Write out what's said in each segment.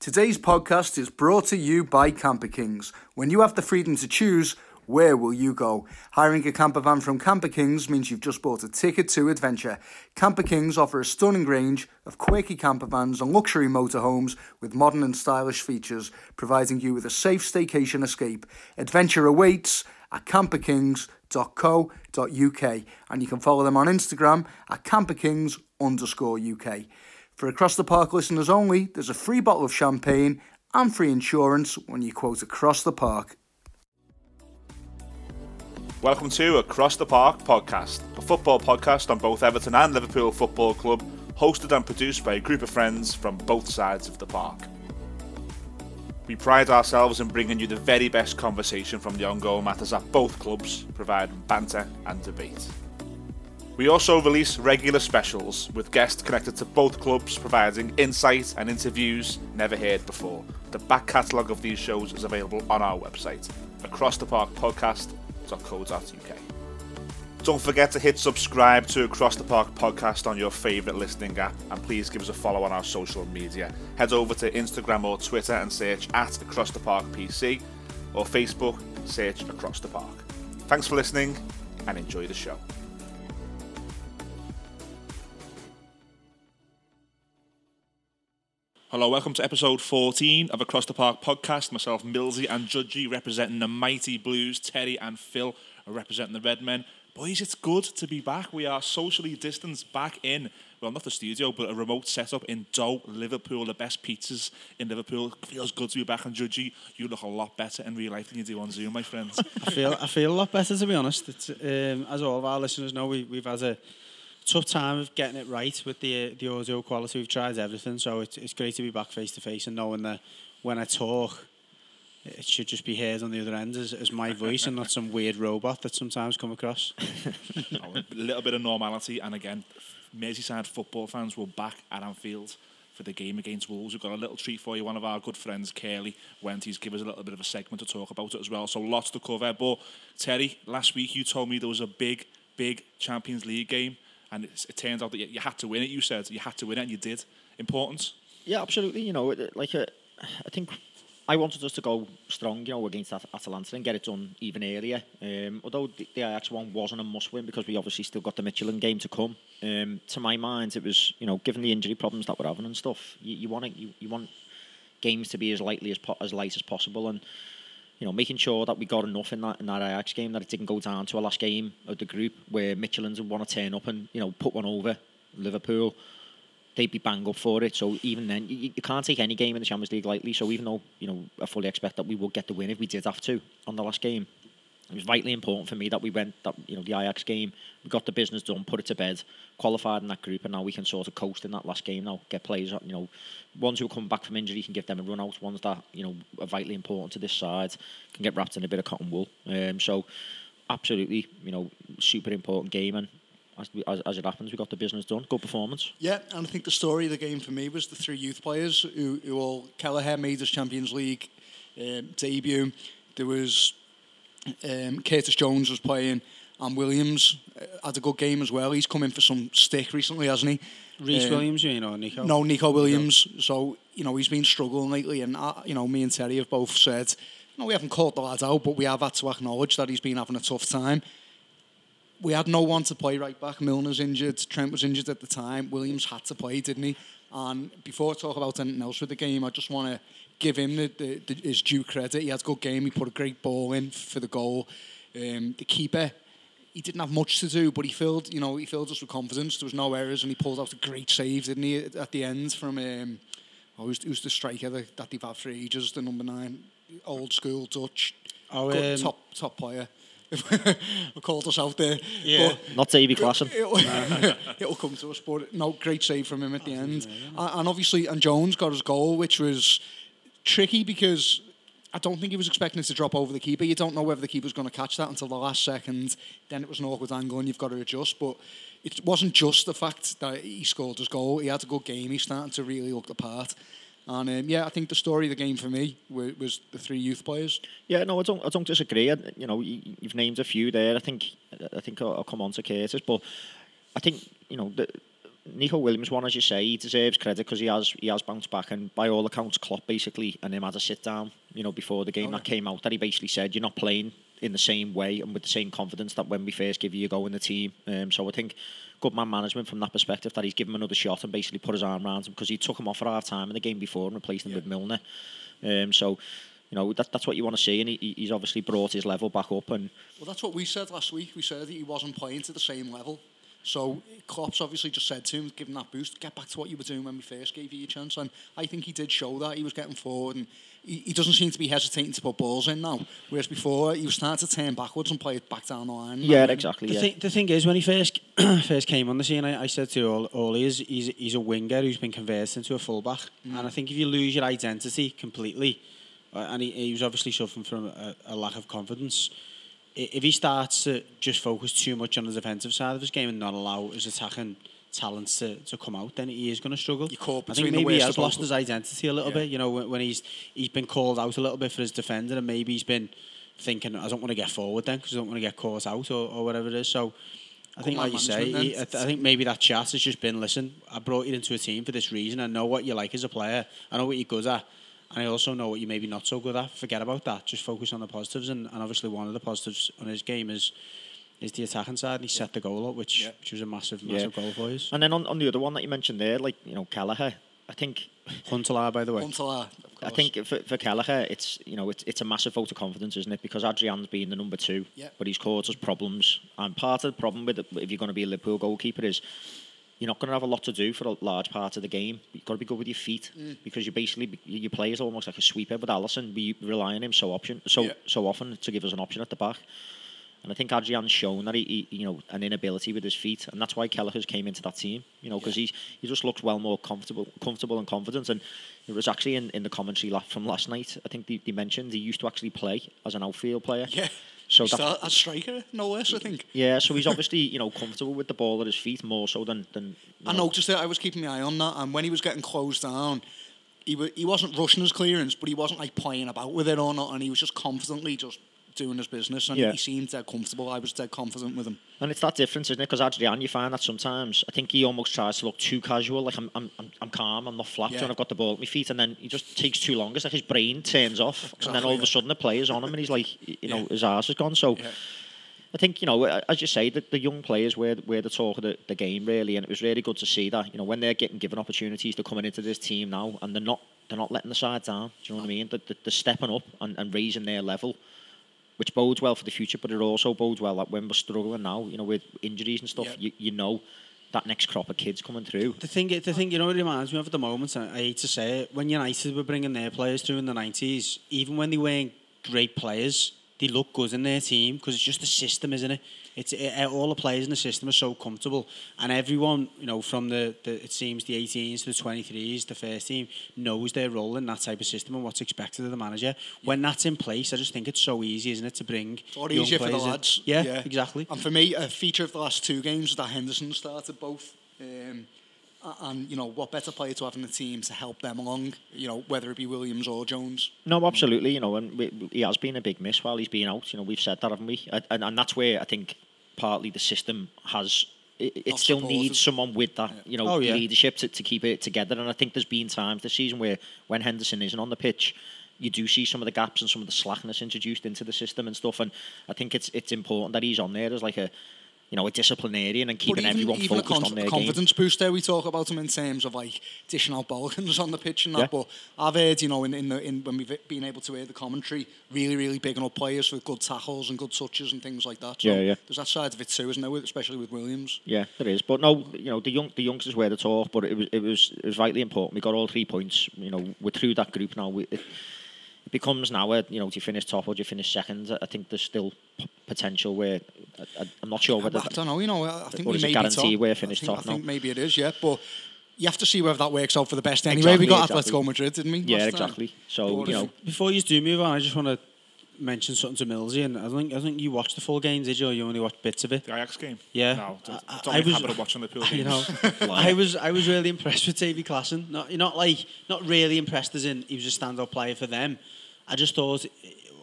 Today's podcast is brought to you by Camper Kings. When you have the freedom to choose, where will you go? Hiring a camper van from Camper Kings means you've just bought a ticket to adventure. Camper Kings offer a stunning range of quirky camper vans and luxury motorhomes with modern and stylish features, providing you with a safe staycation escape. Adventure awaits at camperkings.co.uk and you can follow them on Instagram at camperkings underscore UK. For Across the Park listeners only, there's a free bottle of champagne and free insurance when you quote Across the Park. Welcome to Across the Park podcast, a football podcast on both Everton and Liverpool Football Club, hosted and produced by a group of friends from both sides of the park. We pride ourselves in bringing you the very best conversation from the ongoing matters at both clubs, providing banter and debate. We also release regular specials with guests connected to both clubs, providing insight and interviews never heard before. The back catalogue of these shows is available on our website, acrosstheparkpodcast.co.uk. Don't forget to hit subscribe to Across the Park podcast on your favourite listening app, and please give us a follow on our social media. Head over to Instagram or Twitter and search at Across the Park PC, or Facebook, search Across the Park. Thanks for listening, and enjoy the show. Hello, welcome to episode 14 of Across the Park podcast. Myself, Millsy, and Judgy representing the mighty Blues. Terry and Phil are representing the Red Men. Boys, it's good to be back. We are socially distanced back in, well, not the studio, but a remote setup in Doe, Liverpool. The best pizzas in Liverpool. Feels good to be back. And Judgy, you look a lot better in real life than you do on Zoom, my friends. I feel I feel a lot better to be honest. Um, as all of our listeners know, we, we've had a tough time of getting it right with the the audio quality. We've tried everything, so it's it's great to be back face to face and knowing that when I talk, it should just be heard on the other end as, as my voice and not some weird robot that sometimes come across. Oh, a little bit of normality, and again, Merseyside football fans will back at Anfield for the game against Wolves. We've got a little treat for you. One of our good friends, Curly, went. He's give us a little bit of a segment to talk about it as well. So lots to cover. But Terry, last week you told me there was a big, big Champions League game, and it, it turns out that you, you had to win it. You said you had to win it, and you did. Important. Yeah, absolutely. You know, like uh, I think I wanted us to go strong, you know, against At- Atalanta and get it done even earlier. Um, although the, the Ajax one wasn't a must-win because we obviously still got the Midtjylland game to come. Um, to my mind, it was you know, given the injury problems that we're having and stuff, you, you want it, you, you want games to be as lightly as po- as light as possible and. You know, making sure that we got enough in that in that Ajax game that it didn't go down to a last game of the group where Midtjylland's would want to turn up and you know put one over Liverpool they'd be bang up for it. So even then, you, you can't take any game in the Champions League lightly. So even though you know I fully expect that we will get the win if we did have to on the last game, it was vitally important for me that we went that you know the Ajax game, we got the business done, put it to bed, qualified in that group, and now we can sort of coast in that last game. Now get players, you know, ones who are coming back from injury can give them a run out. Ones that you know are vitally important to this side can get wrapped in a bit of cotton wool. Um, so absolutely, you know, super important game and. As, as, as it happens, we got the business done. Good performance. Yeah, and I think the story of the game for me was the three youth players who, who all Kelleher made his Champions League um, debut. There was um, Curtis Jones was playing, and Williams uh, had a good game as well. He's come in for some stick recently, hasn't he? Reece Um, Williams, you know, Nico. No, Nico Williams. So you know he's been struggling lately, and uh, you know me and Terry have both said, no, we haven't called the lad out, but we have had to acknowledge that he's been having a tough time. We had no one to play right back. Milner's injured. Trent was injured at the time. Williams had to play, didn't he? And before I talk about anything else with the game, I just want to give him the, the, the, his due credit. He had a good game. He put a great ball in for the goal. Um, the keeper, he didn't have much to do, but he filled, you know, he filled us with confidence. There was no errors, and he pulled out a great save, didn't he, at at the end from um, oh, who's, who's the striker that, that they've had for ages, the number nine, old school Dutch, Oh, good, um, top top player. I called us out there. Yeah. But Not Davy Klaassen. it'll, it'll come to us, but no, great save from him at the end. And, and obviously, and Jones got his goal, which was tricky because I don't think he was expecting it to drop over the keeper. You don't know whether the keeper's going to catch that until the last second. Then it was an awkward angle, and you've got to adjust. But it wasn't just the fact that he scored his goal. He had a good game. He's starting to really look the part. And um, yeah, I think the story of the game for me was, was the three youth players. Yeah, no, I don't. I don't disagree. I, you know, you, you've named a few there. I think. I think I'll, I'll come on to Curtis, but I think you know the, Nico Williams one, as you say, he deserves credit because he has he has bounced back, and by all accounts, Klopp basically and him had a sit down, you know, before the game Oh, that came out, that he basically said you're not playing in the same way and with the same confidence that when we first give you a go in the team. Um, so I think good man management from that perspective that he's given him another shot and basically put his arm around him because he took him off at half time in the game before and replaced him with Milner. Um, so. You know that, that's what you want to see, and he- he's obviously brought his level back up. And Well, that's what we said last week. We said that he wasn't playing to the same level. So Klopp's obviously just said to him, give him that boost, get back to what you were doing when we first gave you your chance. And I think he did show that. He was getting forward and he, he doesn't seem to be hesitating to put balls in now. Whereas before, he was starting to turn backwards and play it back down the line. yeah, And- exactly. The, Yeah. thing, the thing is, when he first first came on the scene, I, I said to all, all he is he's, he's a winger who's been converted into a fullback. And I think if you lose your identity completely, uh, and he, he was obviously suffering from a, a lack of confidence, i- if he starts to just focus too much on the defensive side of his game and not allow his attacking talents to, to come out, then he is going to struggle. You're caught I think maybe he has lost his identity a little Yeah. bit. You know, when, when he's he's been called out a little bit for his defender, and maybe he's been thinking, I don't want to get forward then because I don't want to get caught out or, or whatever it is. So I think, like you say, he. I, th- I think maybe that chat has just been, listen, I brought you into a team for this reason. I know what you like as a player. I know what you're good at. And I also know what you're maybe not so good at. Forget about that. Just focus on the positives. And, and obviously, one of the positives on his game is is the attacking side. And he set the goal up, which, Yeah. which was a massive, Yeah. massive goal for us. And then on, on the other one that you mentioned there, like you know Kelleher, I think Huntelaar, by the way. Until I, I think for, for Kelleher, it's you know it's, it's a massive vote of confidence, isn't it? Because Adrian's been the number two, Yeah. but he's caused us problems. And part of the problem with it, if you're going to be a Liverpool goalkeeper is you're not going to have a lot to do for a large part of the game. You've got to be good with your feet Mm. because you basically your play is almost like a sweeper with Alisson. We rely on him so option so Yeah. so often to give us an option at the back. And I think Adrian's shown that he, he, you know, an inability with his feet, and that's why Kelleher's came into that team. You know, because he's he just looks well more comfortable, comfortable and confident. And it was actually in, in the commentary from last night. I think they, they mentioned he used to actually play as an outfield player. yeah. So He that- as striker, no less, I think. Yeah, so he's obviously you know comfortable with the ball at his feet more so than than. I know- noticed that I was keeping my eye on that, and when he was getting closed down, he wa he wasn't rushing his clearance, but he wasn't like playing about with it or not, and he was just confidently just doing his business, and Yeah. he seemed dead comfortable. I was dead confident with him. And it's that difference, isn't it? Because Adrian, you find that sometimes I think he almost tries to look too casual, like I'm, I'm, I'm, calm, I'm not flapped Yeah. I've got the ball at my feet, and then he just takes too long. It's like his brain turns off, and then all of a sudden the player's on him, and he's like, you know, Yeah. his arse is gone. So. Yeah. I think you know, as you say, that the young players were were the talk of the, the game really, and it was really good to see that. You know, when they're getting given opportunities, they're coming into this team now, and they're not they're not letting the side down. Do you know what I mean? They're, they're stepping up and, and raising their level, which bodes well for the future. But it also bodes well that when we're struggling now, you know, with injuries and stuff, Yeah. you, you know that next crop of kids coming through. The thing, the thing, you know, it reminds me of at the moment. I hate to say it. When United were bringing their players through in the nineties, even when they weren't great players, they look good in their team because it's just the system, isn't it? It's it, all the players in the system are so comfortable, and everyone, you know, from the, the it seems the 18s to the 23s, the first team knows their role in that type of system and what's expected of the manager. When that's in place, I just think it's so easy, isn't it, to bring It's a lot young easier for the players in. lads. Yeah, exactly. And for me, a feature of the last two games was that Henderson started both. Um, and, you know, what better player to have in the team to help them along, you know, whether it be Williams or Jones. No, absolutely. You know, and we, he has been a big miss while he's been out. You know, we've said that, haven't we? And, and, and that's where I think partly the system has. It, it still supported. needs someone with that, you know, Oh, yeah. leadership to, to keep it together. And I think there's been times this season where when Henderson isn't on the pitch, you do see some of the gaps and some of the slackness introduced into the system and stuff. And I think it's it's important that he's on there as like a, you know, a disciplinarian and keeping even, everyone even focused con- on their game. confidence booster, we talk about him in terms of like dishing out Balkans on the pitch and that. Yeah. But I've heard, you know, in, in, the, in when we've been able to hear the commentary, really, really bigging up players for good tackles and good touches and things like that. So Yeah, yeah. There's that side of it too, isn't there? Especially with Williams. Yeah, there is. But no, you know, the young the youngsters were the talk, but it was it was it was vitally important. We got all three points. You know, we're through that group now. We, it becomes now a you know, do you finish top or do you finish second? I think there's still p- potential where I, I, I'm not sure whether I don't know, you know, I I think Or we is it may be guarantee top. we're I finished think, top I think now? maybe it is, yeah. But you have to see whether that works out for the best anyway. Exactly, we got exactly. Atletico Madrid, didn't we? Yeah, last time? exactly. So you know, Before you do move on, I just want to mention something to Millsy, and I think I think you watched the full game, did you? Or you only watched bits of it? The Ajax game? Yeah. No, don't, I- don't I was- habit of watching the pool You know, I was I was really impressed with Davy Klaassen. Not you're not like not really impressed as in he was a standout player for them. I just thought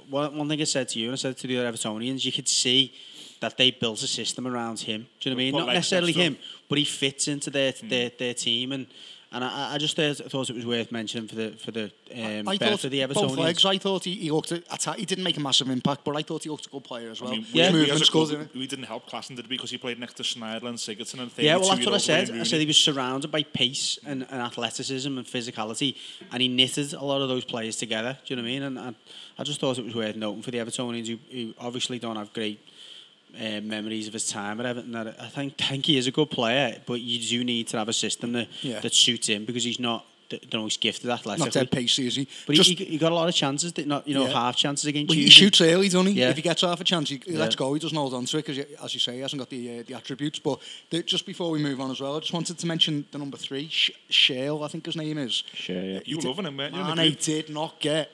one, one thing I said to you and I said to the other Evertonians, you could see that they built a system around him. Do you know what I mean? Not legs necessarily him, but he fits into their their, their team and. And I, I just uh, thought it was worth mentioning for the for the um, I benefit thought of the both Evertonians. legs. I thought he, he looked. At, atta- he didn't make a massive impact, but I thought he looked a good player as well. I mean, we, Yeah. we, movement as a skills, club, didn't we didn't help Klaassen, did we? Because he played next to Schneider and Sigurdsson and things. Yeah, well, that's what I said. I said he was surrounded by pace and, and athleticism and physicality, and he knitted a lot of those players together. Do you know what I mean? And, and I just thought it was worth noting for the Evertonians, who, who obviously don't have great uh, memories of his time at Everton. That I think, think he is a good player, but you do need to have a system that, Yeah. that suits him because he's not the, the most gifted athletically. Not dead pacey, is he? But Just, he, he, he got a lot of chances, that not you know Yeah. half chances against well, you. he shoots early, doesn't he? Yeah. If he gets half a chance, he, he lets Yeah. go. He doesn't hold on to it because, as you say, he hasn't got the uh, the attributes. But the, just before we move on as well, I just wanted to mention the number three, Sh- Shale, I think his name is. Sure, yeah. You were loving him, weren't you? in the Man, he did not get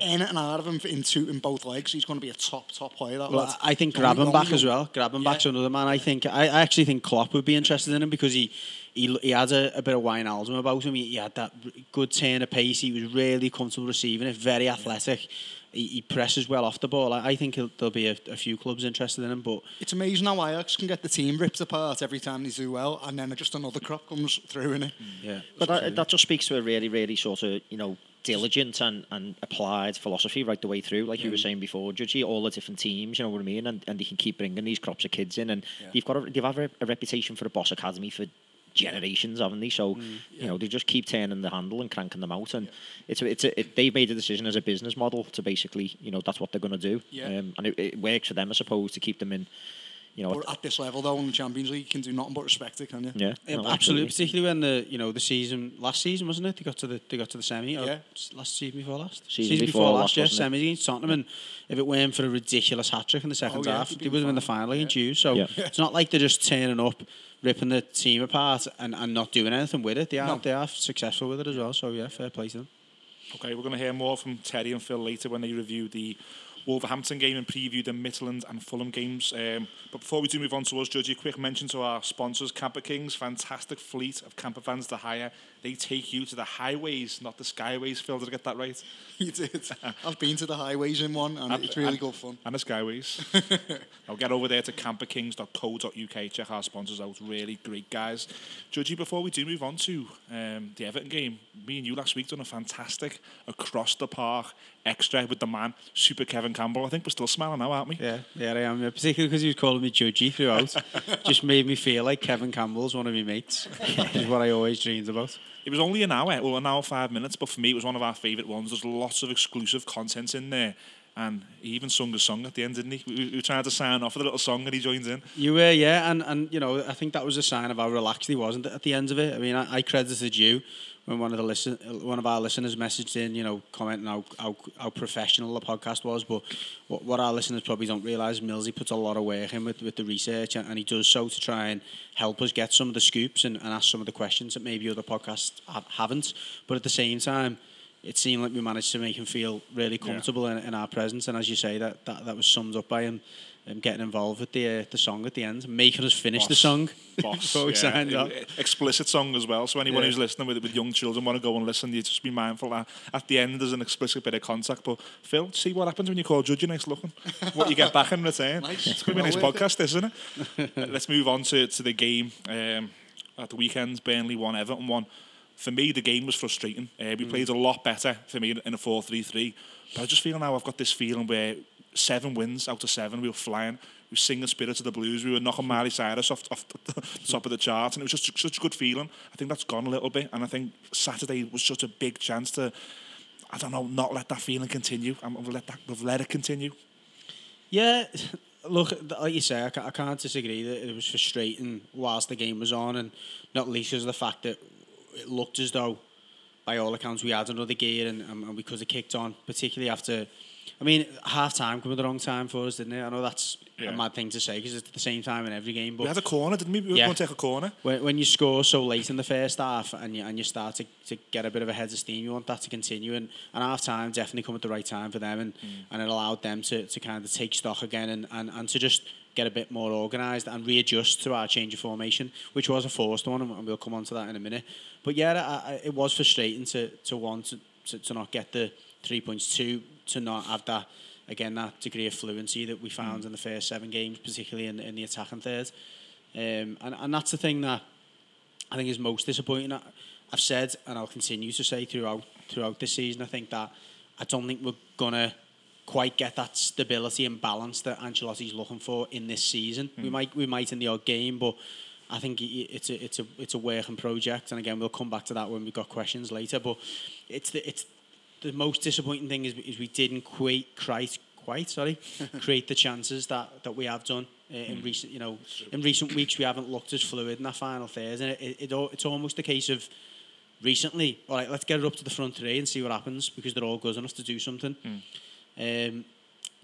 anything out of him in two in both legs. He's going to be a top top player. That Well, lad. I think Only- grab him back only as well. Grab him Yeah. back's another man. I think I, I actually think Klopp would be interested in him because he he, he had a, a bit of Wijnaldum about him. He, he had that r- good turn of pace. He was really comfortable receiving it. Very athletic. He, he presses well off the ball. I, I think he'll, there'll be a, a few clubs interested in him. But It's amazing how Ajax can get the team ripped apart every time they do well, and then just another crop comes through in it. yeah, But that, that just speaks to a really, really sort of, you know, diligent and, and applied philosophy right the way through. Like you were saying before, Judgy, all the different teams, you know what I mean? And, and they can keep bringing these crops of kids in. And Yeah. they've got a, they've had a, a reputation for a boss academy for generations, haven't they? So, you know, they just keep turning the handle and cranking them out. And it's a, it's a, it, they've made a decision as a business model to basically, you know, that's what they're going to do. Yeah. Um, and it, it works for them, I suppose, to keep them in, you know, But at this level, though, in the Champions League, you can do nothing but respect it, can you? yeah, Yeah, no, absolutely. Particularly when the you know the season last season wasn't it? They got to the they got to the semi. Yeah. last season before last. Season before last, yeah, semi against Tottenham. And if it weren't for a ridiculous hat trick in the second Oh, yeah, half, they'd be they have been the final against Yeah. you. So Yeah. it's not like they're just turning up, ripping the team apart, and, and not doing anything with it. They are No. they are successful with it as well. So yeah, fair play to them. Okay, we're going to hear more from Terry and Phil later when they review the Wolverhampton game and preview the Midtjylland and Fulham games. Um, but before we do move on towards Judgy, a quick mention to our sponsors, Camper Kings, fantastic fleet of camper vans to hire. They take you to the highways, not the skyways. Phil, did I get that right? you did. I've been to the highways in one, and it's really good fun. And the skyways. now get over there to camperkings.co.uk. Check our sponsors out. Really great guys. Judgy, before we do move on to um, the Everton game, me and you last week done a fantastic across the park extra with the man, Super Kevin Campbell. I think we're still smiling now, aren't we? Yeah, yeah, I am. yeah, Particularly because he was calling me Judgy throughout. Just made me feel like Kevin Campbell's one of my mates, which is what I always dreamed about. It was only an hour, well, an hour five minutes, but for me, it was one of our favourite ones. There's lots of exclusive content in there. And he even sung a song at the end, didn't he? We, we to sign off with a little song and he joins in. You were, yeah, and, and you know, I think that was a sign of how relaxed he was at the end of it. I mean, I, I credited you when one of the listen, one of our listeners messaged in, you know, commenting how, how, how professional the podcast was. But what, what our listeners probably don't realise, Millsy puts a lot of work in with, with the research, and, and he does so to try and help us get some of the scoops and, and ask some of the questions that maybe other podcasts ha- haven't. But at the same time, it seemed like we managed to make him feel really comfortable in, in our presence. And as you say, that, that, that was summed up by him um, getting involved with the uh, the song at the end, making us finish the song Boss, yeah. Explicit song as well. So anyone Yeah. who's listening with, with young children want to go and listen, you just be mindful that at the end there's an explicit bit of contact. But Phil, see what happens when you call Judge nice looking. what you get back in return. Nice. It's going to be a nice Well podcast, isn't it? Uh, Let's move on to, to the game um, at the weekend. Burnley won, Everton won. For me, the game was frustrating. Uh, Mm. we played a lot better for me in a 4-3-3. But I just feel now I've got this feeling where seven wins out of seven, we were flying. We were singing Spirit of the Blues. We were knocking Miley Cyrus off, off the top of the charts. And it was just such a good feeling. I think that's gone a little bit. And I think Saturday was such a big chance to, I don't know, not let that feeling continue. And we've let, that, we've let it continue. Yeah, look, like you say, I can't disagree that it was frustrating whilst the game was on, and not least of the fact that it looked as though, by all accounts, we had another gear and, and and we could have kicked on, particularly after. I mean, half time came at the wrong time for us, didn't it? I know that's Yeah. a mad thing to say because it's at the same time in every game, But We had a corner, didn't we? We were Yeah. going to take a corner. when, when you score so late in the first half and you, and you start to, to get a bit of a head of steam, you want that to continue. And, and half time definitely come at the right time for them, and, mm. and it allowed them to, to kind of take stock again and, and, and to just get a bit more organised and readjust to our change of formation, which was a forced one, and we'll come on to that in a minute. But yeah, I, I, it was frustrating to, to want to, to, to not get the three points, two, to not have that again that degree of fluency that we found in the first seven games, particularly in, in the attacking third. Um, and, and that's the thing that I think is most disappointing. I've said and I'll continue to say throughout throughout this season. I think that I don't think we're gonna quite get that stability and balance that Ancelotti's looking for in this season. We might we might in the odd game, but I think it's a it's a it's a working project. And again, we'll come back to that when we've got questions later. But it's the it's the most disappointing thing is, is we didn't quite quite quite sorry create the chances that, that we have done uh, in recent you know in recent weeks we haven't looked as fluid in that final third and it, it, it it's almost a case of recently all right let's get it up to the front three and see what happens because they're all good enough to do something. Um,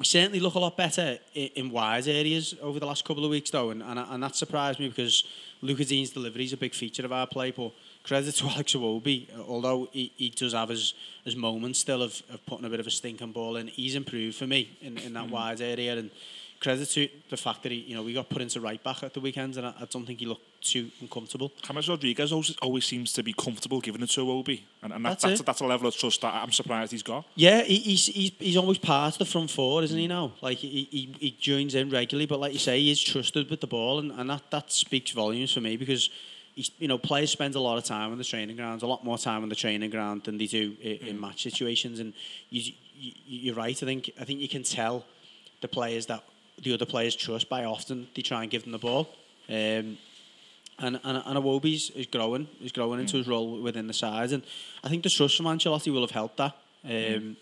we certainly look a lot better in, in wide areas over the last couple of weeks, though, and, and, and that surprised me because Lucas Digne's delivery is a big feature of our play. But credit to Alex Iwobi, although he, he does have his, his moments still of, of putting a bit of a stinking ball in, he's improved for me in, in that mm. wide area. And credit to the fact that he, you know, we got put into right back at the weekend, and I, I don't think he looked too uncomfortable. James Rodriguez always, always seems to be comfortable giving it to Obi, and, and that, That's that's, it. that's, a level of trust that I'm surprised he's got. Yeah, he, he's, he's he's always part of the front four, isn't he now? Like he, he, he joins in regularly, but like you say, he is trusted with the ball, and, and that, that speaks volumes for me because he's you know players spend a lot of time on the training grounds, a lot more time on the training ground than they do in, in match situations, and you, you you're right. I think I think you can tell the players that the other players trust by often they try and give them the ball. Um, and and and Iwobi's is growing, is growing into his role within the side, and I think the trust from Ancelotti will have helped that. Um,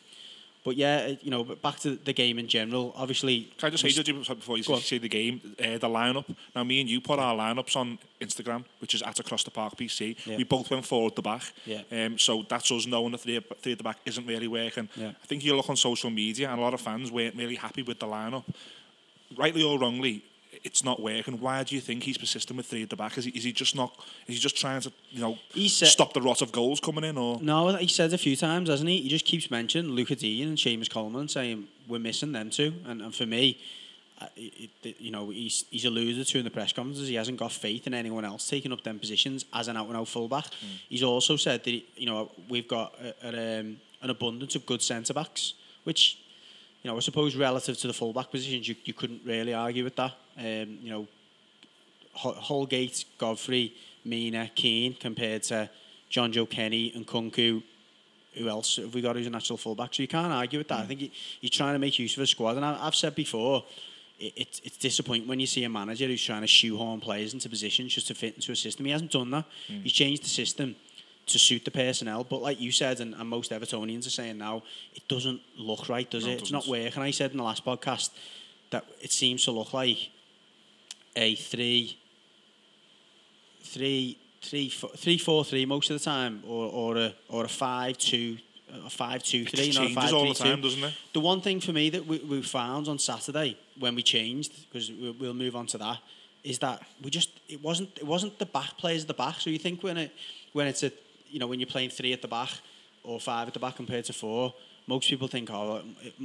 But yeah, you know, but back to the game in general. Obviously, Can I just say, Judge, before you on. say the game, uh, the lineup? Now, me and you put our lineups on Instagram, which is at Across the Park PC. Yeah. We both went forward the back. Yeah. Um, so that's us knowing that three, three at the back isn't really working. Yeah. I think you look on social media, and a lot of fans weren't really happy with the lineup. Rightly or wrongly, it's not working. Why do you think he's persistent with three at the back? Is he, is he just not? Is he just trying to, you know, said- stop the rot of goals coming in, or? No, he said a few times, hasn't he? He just keeps mentioning Lucas Digne and Seamus Coleman, saying we're missing them too. And, and for me, it, it, you know, he's, he's alluded to in the press conferences he hasn't got faith in anyone else taking up them positions as an out and out fullback. He's also said that you know we've got a, a, um, an abundance of good centre backs, which you know I suppose relative to the fullback positions, you, you couldn't really argue with that. Um, you know, Holgate, Godfrey, Mina, Keane compared to Jonjoe Kenny and Nkounkou. Who else have we got who's a natural fullback? So you can't argue with that. I think he, he's trying to make use of his squad. And I, I've said before, it, it's it's disappointing when you see a manager who's trying to shoehorn players into positions just to fit into a system. He hasn't done that. He's changed the system to suit the personnel. But like you said, and, and most Evertonians are saying now, it doesn't look right, does No, it? it It's not working. I said in the last podcast that it seems to look like a three, three, three, four, three, four, three most of the time, or or a or a five, two, a five, two, three, not a five, all three, the time, two. doesn't it? The one thing for me that we, we found on Saturday when we changed, because we, we'll move on to that, is that we just it wasn't it wasn't the back players at the back. So you think when it when it's a you know when you're playing three at the back or five at the back compared to four, most people think oh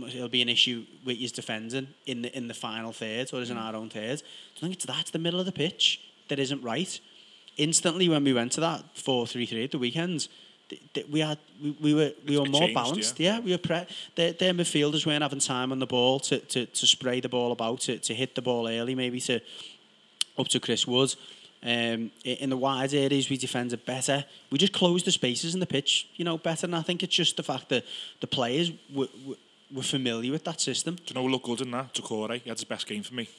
it'll be an issue with his defending in the in the final third or is in our own third. I think it's that it's the middle of the pitch that isn't right. Instantly when we went to that four three three at the weekends. th- th- We had we, we were we were it more changed, balanced. yeah. Yeah, we were pre- their, their midfielders weren't having time on the ball to, to, to spray the ball about, to, to hit the ball early, maybe to up to Chris Wood. Um, in the wide areas, we defended better. We just closed the spaces in the pitch, you know, better. And I think it's just the fact that the players were, were, were familiar with that system. Do you know who looked good in that? Doucouré. He had his best game for me.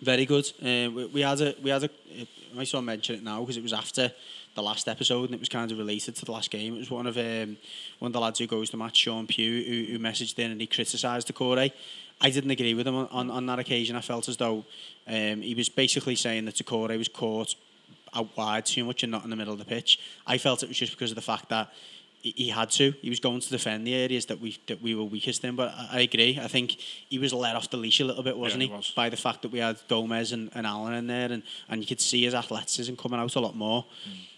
Very good. Uh, we, we had a we had a. I might as well mention it now because it was after the last episode and it was kind of related to the last game. It was one of um, one of the lads who goes to match, Sean Pugh, who, who messaged in and he criticised the Corey. I didn't agree with him on, on, on that occasion. I felt as though um, he was basically saying that Doucouré was caught out wide too much and not in the middle of the pitch. I felt it was just because of the fact that he had to. He was going to defend the areas that we that we were weakest in. But I, agree. I think he was let off the leash a little bit, wasn't he he? was. By the fact that we had Gomes and, and Allan in there, and, and you could see his athleticism coming out a lot more.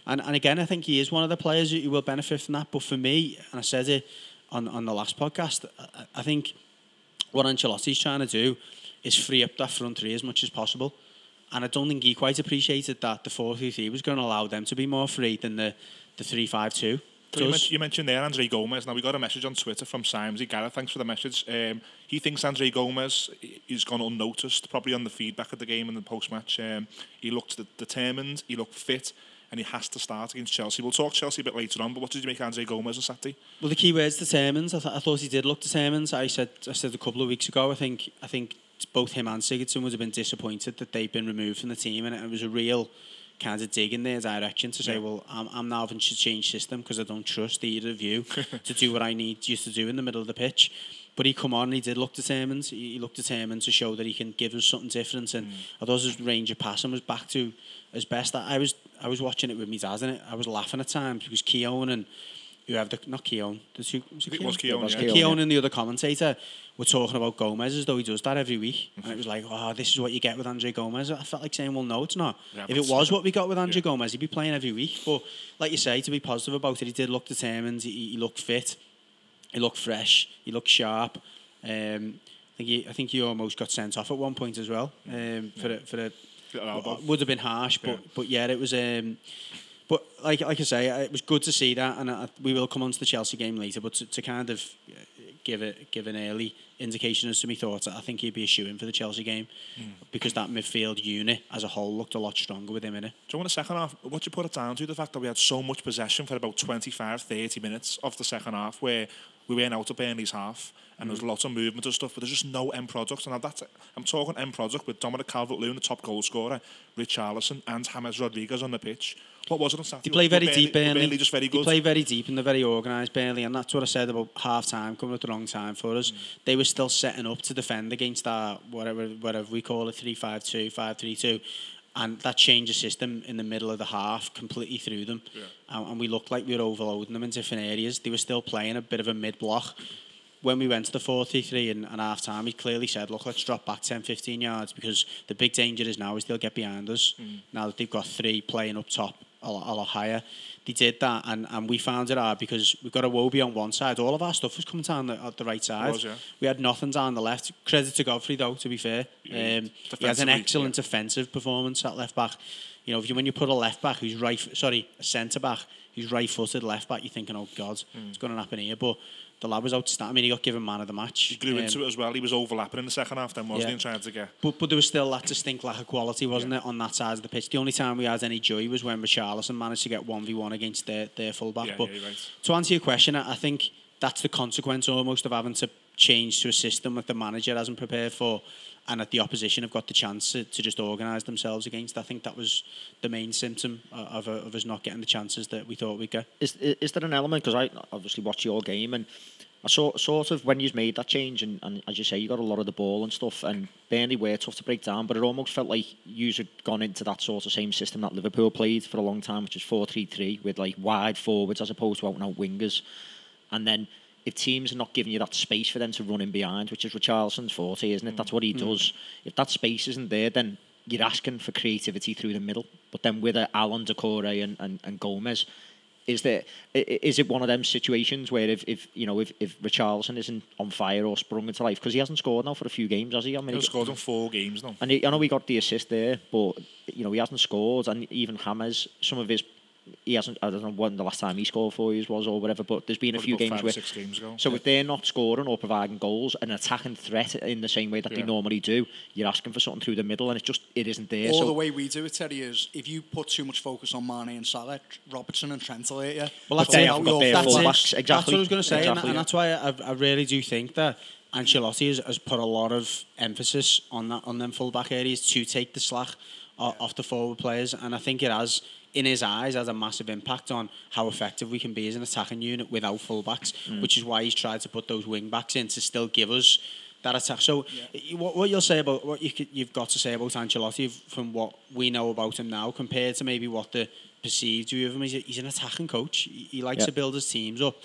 And and again, I think he is one of the players who will benefit from that. But for me, and I said it on on the last podcast, I, I think what Ancelotti's trying to do is free up that front three as much as possible. And I don't think he quite appreciated that the 4 3 3 was going to allow them to be more free than the, the 3 5 2. You, mentioned, you mentioned there Andre Gomes. Now we got a message on Twitter from Simonsy Gareth. Thanks for the message. Um, he thinks Andre Gomes is gone unnoticed, probably on the feedback of the game and the post match. Um, he looked determined, he looked fit, and he has to start against Chelsea. We'll talk Chelsea a bit later on. But what did you make Andre Gomes on Saturday? Well, the key words determined. I, th- I thought he did look determined. I said I said a couple of weeks ago. I think I think both him and Sigurdsson would have been disappointed that they've been removed from the team, and it was a real kind of dig in their direction to say, Yeah. well, I'm, I'm now having to change system because I don't trust either of you to do what I need you to do in the middle of the pitch. But he come on, and he did look determined. He, he looked determined to show that he can give us something different. And mm. I thought his range of passing was back to as best. I was I was watching it with me dad, and it I was laughing at times because Keown and whoever the not Keown, the two, was it It was Keown? Yeah. Keown and the other commentator were talking about Gomes as though he does that every week. And it was like, oh, this is what you get with Andre Gomes. I felt like saying, well, no, it's not. Yeah, if it was what we got with Andre Yeah. Gomes, he'd be playing every week. But like you say, to be positive about it, he did look determined. He, he looked fit. He looked fresh. He looked sharp. Um, I think he, I think he almost got sent off at one point as well um, for a, for a Little would have been harsh, but Yeah. but yeah, it was. Um, but like like I say, it was good to see that, and I, we will come on to the Chelsea game later. But to, to kind of uh, give it give an early indication as to my thoughts, I think he'd be a shoe in for the Chelsea game because that midfield unit as a whole looked a lot stronger with him in it. Do you want a second half? What you put it down to? The fact that we had so much possession for about 25, 30 minutes of the second half, where we went out of Burnley's half, and there was mm. lots of movement and stuff, but there's just no end product. And that's I'm talking end product with Dominic Calvert-Lewin, the top goal scorer, Richarlison, and James Rodriguez on the pitch. What was it on Saturday? They play very Burnley- deep, Burnley. Burnley just very They play very deep and they're very organised, Burnley, and that's what I said about half time coming at the wrong time for us. Mm. They were still setting up to defend against our whatever whatever we call it, 3-5-2, 5-3-2. And that change of system in the middle of the half completely threw them. And, uh, and we looked like we were overloading them in different areas. They were still playing a bit of a mid block. When we went to the 4-3-3 and, and half time, he clearly said, look, let's drop back 10, 15 yards because the big danger is now is they'll get behind us. Mm. Now that they've got three playing up top a lot, a lot higher. They did that, and, and we found it hard because we've got Iwobi on one side. All of our stuff was coming down the, at the right side. was, yeah. We had nothing down the left. Credit to Godfrey, though, to be fair. Yeah, Um, he has an excellent yeah. defensive performance at left back. You know, if you, when you put a left back who's right, sorry, a centre back who's right footed left back, you're thinking, oh God, Hmm. it's going to happen here. But the lad was outstanding. I mean, he got given man of the match. He grew Um, into it as well. He was overlapping in the second half then, wasn't Yeah. he, and trying to get... but, but there was still that distinct lack of quality, wasn't it, on that side of the pitch? The only time we had any joy was when Richarlison managed to get 1v1 against their, their fullback. Yeah, but yeah, right. to answer your question, I I think that's the consequence almost of having to change to a system that the manager hasn't prepared for and that the opposition have got the chance to, to just organise themselves against. I think that was the main symptom uh, of, of, of us not getting the chances that we thought we'd get. Is is there an element because I obviously watch your game and I saw sort of when you've made that change and, and as you say you got a lot of the ball and stuff and Burnley were tough to break down but it almost felt like you had gone into that sort of same system that Liverpool played for a long time which is 4-3-3 with like wide forwards as opposed to out and out wingers and then if teams are not giving you that space for them to run in behind which is Richarlison's forte isn't it? That's what he does. If that space isn't there then you're asking for creativity through the middle. But then with uh, Allan Doucouré and, and, and Gomes is there is it one of them situations where if, if you know if, if Richarlison isn't on fire or sprung into life because he hasn't scored now for a few games has he? I mean, He he- scored in four games now. and he, I know he got the assist there but you know he hasn't scored. And even Hammers some of his he hasn't I don't know when the last time he scored for you was or whatever but there's been a Probably few games five where six games ago. so if they're not scoring or providing goals an attacking threat in the same way that they normally do you're asking for something through the middle and it just it isn't there Or so the way we do it, Teddy, is if you put too much focus on Mane and Salah, Robertson and Trent will hit you. Well, that's But they it. haven't got Your bare That's, fullbacks. it. fullbacks, that's exactly, what I was going to say, and- exactly, and, yeah. that's why I, I really do think that Ancelotti has, has put a lot of emphasis on that on them fullback areas to take the slack o- off the forward players, and I think it has. In his eyes, has a massive impact on how effective we can be as an attacking unit without fullbacks, Mm. which is why he's tried to put those wing backs in to still give us that attack. So, y- what, what you'll say about what you you've got to say about Ancelotti from what we know about him now, compared to maybe what the perceived view of him is, he's an attacking coach. He, he likes Yeah. to build his teams up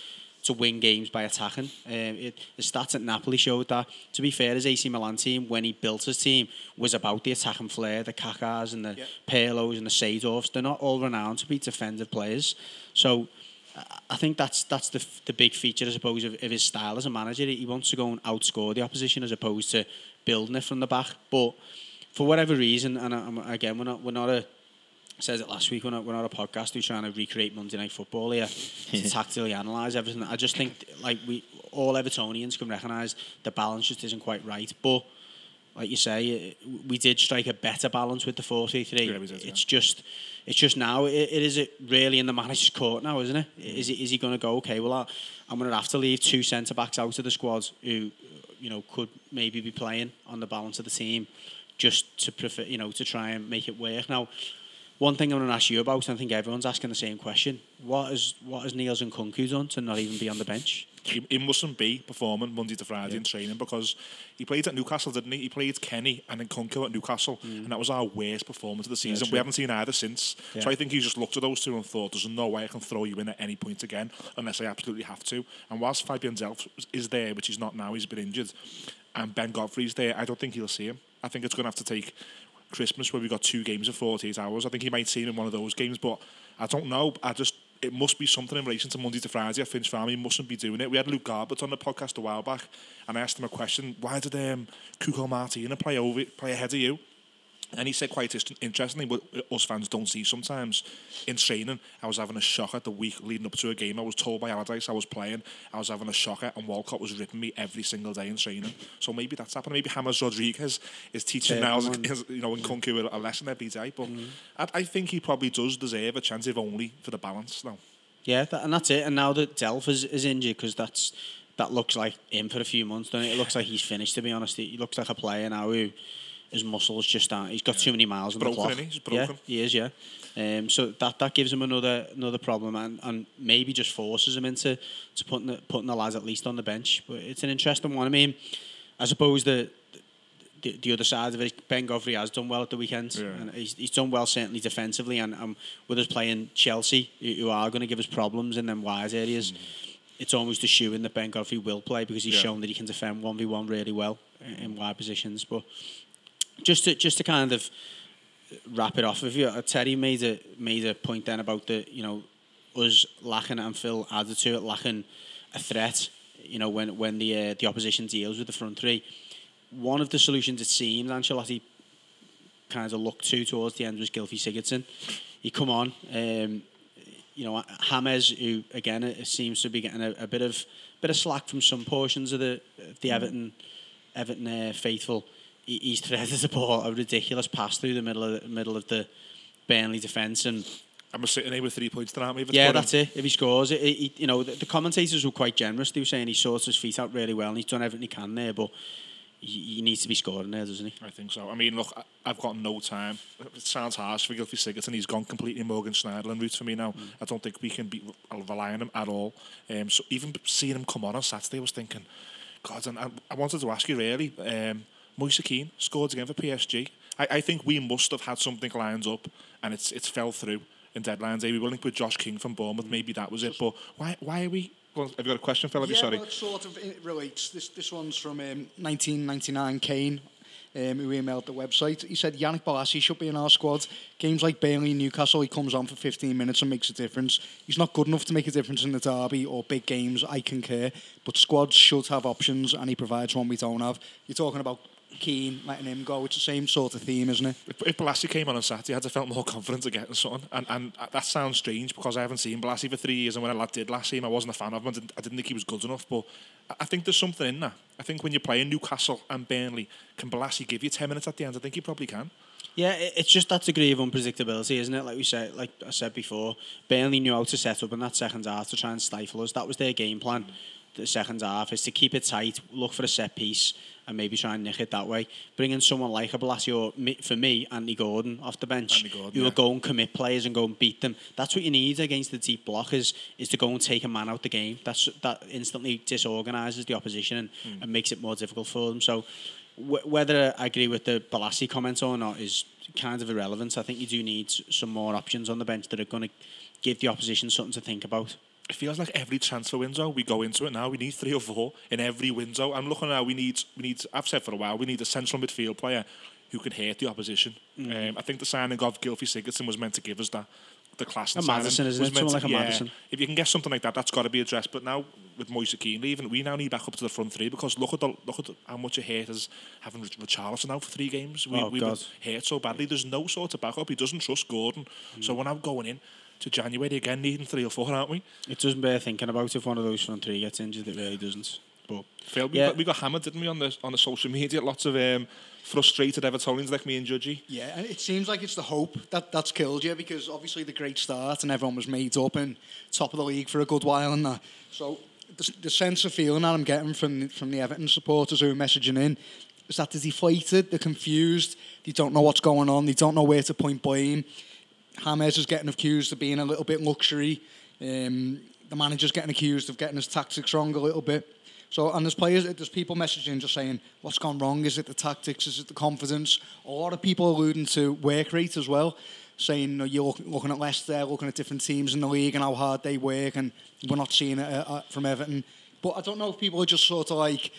to win games by attacking. Um, it, the stats at Napoli showed that. To be fair, his AC Milan team, when he built his team, was about the attacking flair, the Kakas and the Yeah. Pirlos and the Seedorfs. They're not all renowned to be defensive players. So I- think that's that's the the big feature, I suppose, of, of his style as a manager. He wants to go and outscore the opposition as opposed to building it from the back. But for whatever reason, and I'm- again, we're not we're not a says it last week when I when I had a podcast. We were trying to recreate Monday Night Football here to tactically analyse everything. I just think like we all Evertonians can recognise the balance just isn't quite right. But like you say, we did strike a better balance with the four three three. Yeah, we. It's just it's just now it, it is it really in the manager's court now, isn't it? Is it is he going to go okay? Well, I, I'm going to have to leave two centre backs out of the squad who you know could maybe be playing on the balance of the team just to prefer you know to try and make it work now. One thing I'm going to ask you about, and I think everyone's asking the same question: What has what has Niels Nkounkou done to not even be on the bench? he, he mustn't be performing Monday to Friday Yeah. in training because he played at Newcastle, didn't he? He played Kenny and then Nkounkou at Newcastle, mm. and that was our worst performance of the season. true. we haven't seen either since. So I think he just looked at those two and thought, "There's no way I can throw you in at any point again unless I absolutely have to." And whilst Fabian Delph is there, which he's not now, he's been injured, and Ben Godfrey's there, I don't think he'll see him. I think it's going to have to take Christmas where we got two games of 48 hours. I think he might see him in one of those games, but I don't know. I just it must be something in relation to Monday to Friday at Finch Farm. He mustn't be doing it. We had Luke Garbutt on the podcast a while back, and I asked him a question: Why did um, Cuco Martina play over play ahead of you? And he said quite interestingly, what us fans don't see sometimes in training. I was having a shocker the week leading up to a game. I was told by Allardyce I was playing. I was having a shocker, and Walcott was ripping me every single day in training. So maybe that's happening. Maybe James Rodriguez is teaching Yeah, now, come on. is, you know, in Nkounkou a, a lesson every day. But mm-hmm. I, I think he probably does deserve a chance, if only for the balance. Now, Yeah, that, and that's it. And now that Delph is, is injured, because that's that looks like him for a few months. Doesn't it? it looks like he's finished. To be honest, he looks like a player now who his muscles just aren't. He's got too many miles on Broken, the clock. he? He's broken. Yeah, he is. Yeah. Um, so that that gives him another another problem, and, and maybe just forces him into to putting the, putting the lads at least on the bench. But it's an interesting one. I mean, I suppose the. The, the other side of it, Ben Godfrey has done well at the weekend, Yeah. and he's, he's done well certainly defensively. And um, with us playing Chelsea, who, are going to give us problems in them wide areas, it's almost a shoe in that Ben Godfrey will play because he's Yeah. shown that he can defend one v one really well in wide positions. But just to just to kind of wrap it off with you, uh, Terry made a made a point then about the you know us lacking and Phil added to it lacking a threat. You know when when the uh, the opposition deals with the front three, one of the solutions it seemed Ancelotti kind of looked to towards the end was Gylfi Sigurdsson. He come on, um, you know James, who again it seems to be getting a, a bit of bit of slack from some portions of the the Everton Everton uh, faithful. He, he's threaded the ball a ridiculous pass through the middle of the middle of the Burnley defence and I'm sitting here with three points tonight. Maybe yeah, that's it. If he scores, it, it, you know, the, the commentators were quite generous. They were saying he sorts his feet out really well and he's done everything he can there, but he, he needs to be scoring there, doesn't he? I think so. I mean, look, I- I've got no time. It sounds harsh for Gylfi Sigurdsson. He's gone completely Morgan Schneiderlin route for me now. I don't think we can be I'll rely on him at all. Um, so even seeing him come on on Saturday, I was thinking, God, and I, I wanted to ask you really. Um, Moise Kean scored again for PSG. I, I think we must have had something lined up, and it's it's fell through in deadline day. We were linked with Josh King from Bournemouth. Maybe that was it. But why why are we? Well, have you got a question, Philip? Yeah, Sorry. well, it sort of it relates. This this one's from um, 1999. Kane, um, who emailed the website. He said Yannick Bolasie should be in our squad. Games like Burnley, and Newcastle, he comes on for 15 minutes and makes a difference. He's not good enough to make a difference in the derby or big games. I concur, but squads should have options, and he provides one we don't have. You're talking about Kean letting him go. It's the same sort of theme, isn't it? If, if Bolasie came on on Saturday, I'd have felt more confident of getting something. And, and that sounds strange because I haven't seen Bolasie for three years. And when I lad did last season, I wasn't a fan of him. I didn't, I didn't think he was good enough. But I- I think there's something in that. I think when you're playing Newcastle and Burnley, can Bolasie give you 10 minutes at the end? I think he probably can. Yeah, it's just that degree of unpredictability, isn't it? Like we said, like I said before, Burnley knew how to set up in that second half to try and stifle us. That was their game plan. The second half is to keep it tight, look for a set piece, and maybe try and nick it that way. Bringing someone like a Bolasie or for me, Andy Gordon off the bench, Andy Gordon, who will go and commit players and go and beat them. That's what you need against the deep block is, is to go and take a man out the game. That's that instantly disorganises the opposition and, Hmm. and makes it more difficult for them. So wh- whether I agree with the Bolasie comment or not is kind of irrelevant. I think you do need some more options on the bench that are going to give the opposition something to think about. It feels like every transfer window we go into it now. We need three or four in every window. I'm looking now. We need we need. I've said for a while we need a central midfield player who can hurt the opposition. Um, I think the signing of Gylfi Sigurdsson was meant to give us that. the class. A Maddison, isn't it? Someone like a yeah, Maddison. If you can get something like that, that's got to be addressed. But now with Moise Kean leaving, we now need back up to the front three because look at the look at how much it hurt us having Richarlison now for three games. We, Oh, been hurt so badly. There's no sort of backup. He doesn't trust Gordon. Mm. So we're now going in to January again, needing three or four, aren't we? It doesn't bear thinking about if one of those front three gets injured. It really doesn't. But Phil, we, Yeah. got, we got hammered, didn't we, on the on the social media? Lots of um, frustrated Evertonians like me and Judgy. Yeah, and it seems like it's the hope that that's killed you because obviously the great start and everyone was made up and top of the league for a good while and that. So the, the sense of feeling that I'm getting from from the Everton supporters who are messaging in is that they're deflated, they're confused, they don't know what's going on, they don't know where to point blame. James is getting accused of being a little bit luxury. Um, the manager's getting accused of getting his tactics wrong a little bit. So, and there's players, there's people messaging just saying, what's gone wrong? Is it the tactics? Is it the confidence? A lot of people alluding to work rate as well, saying, you're look- looking at Leicester, looking at different teams in the league and how hard they work, and we're not seeing it uh, uh, from Everton. But I don't know if people are just sort of like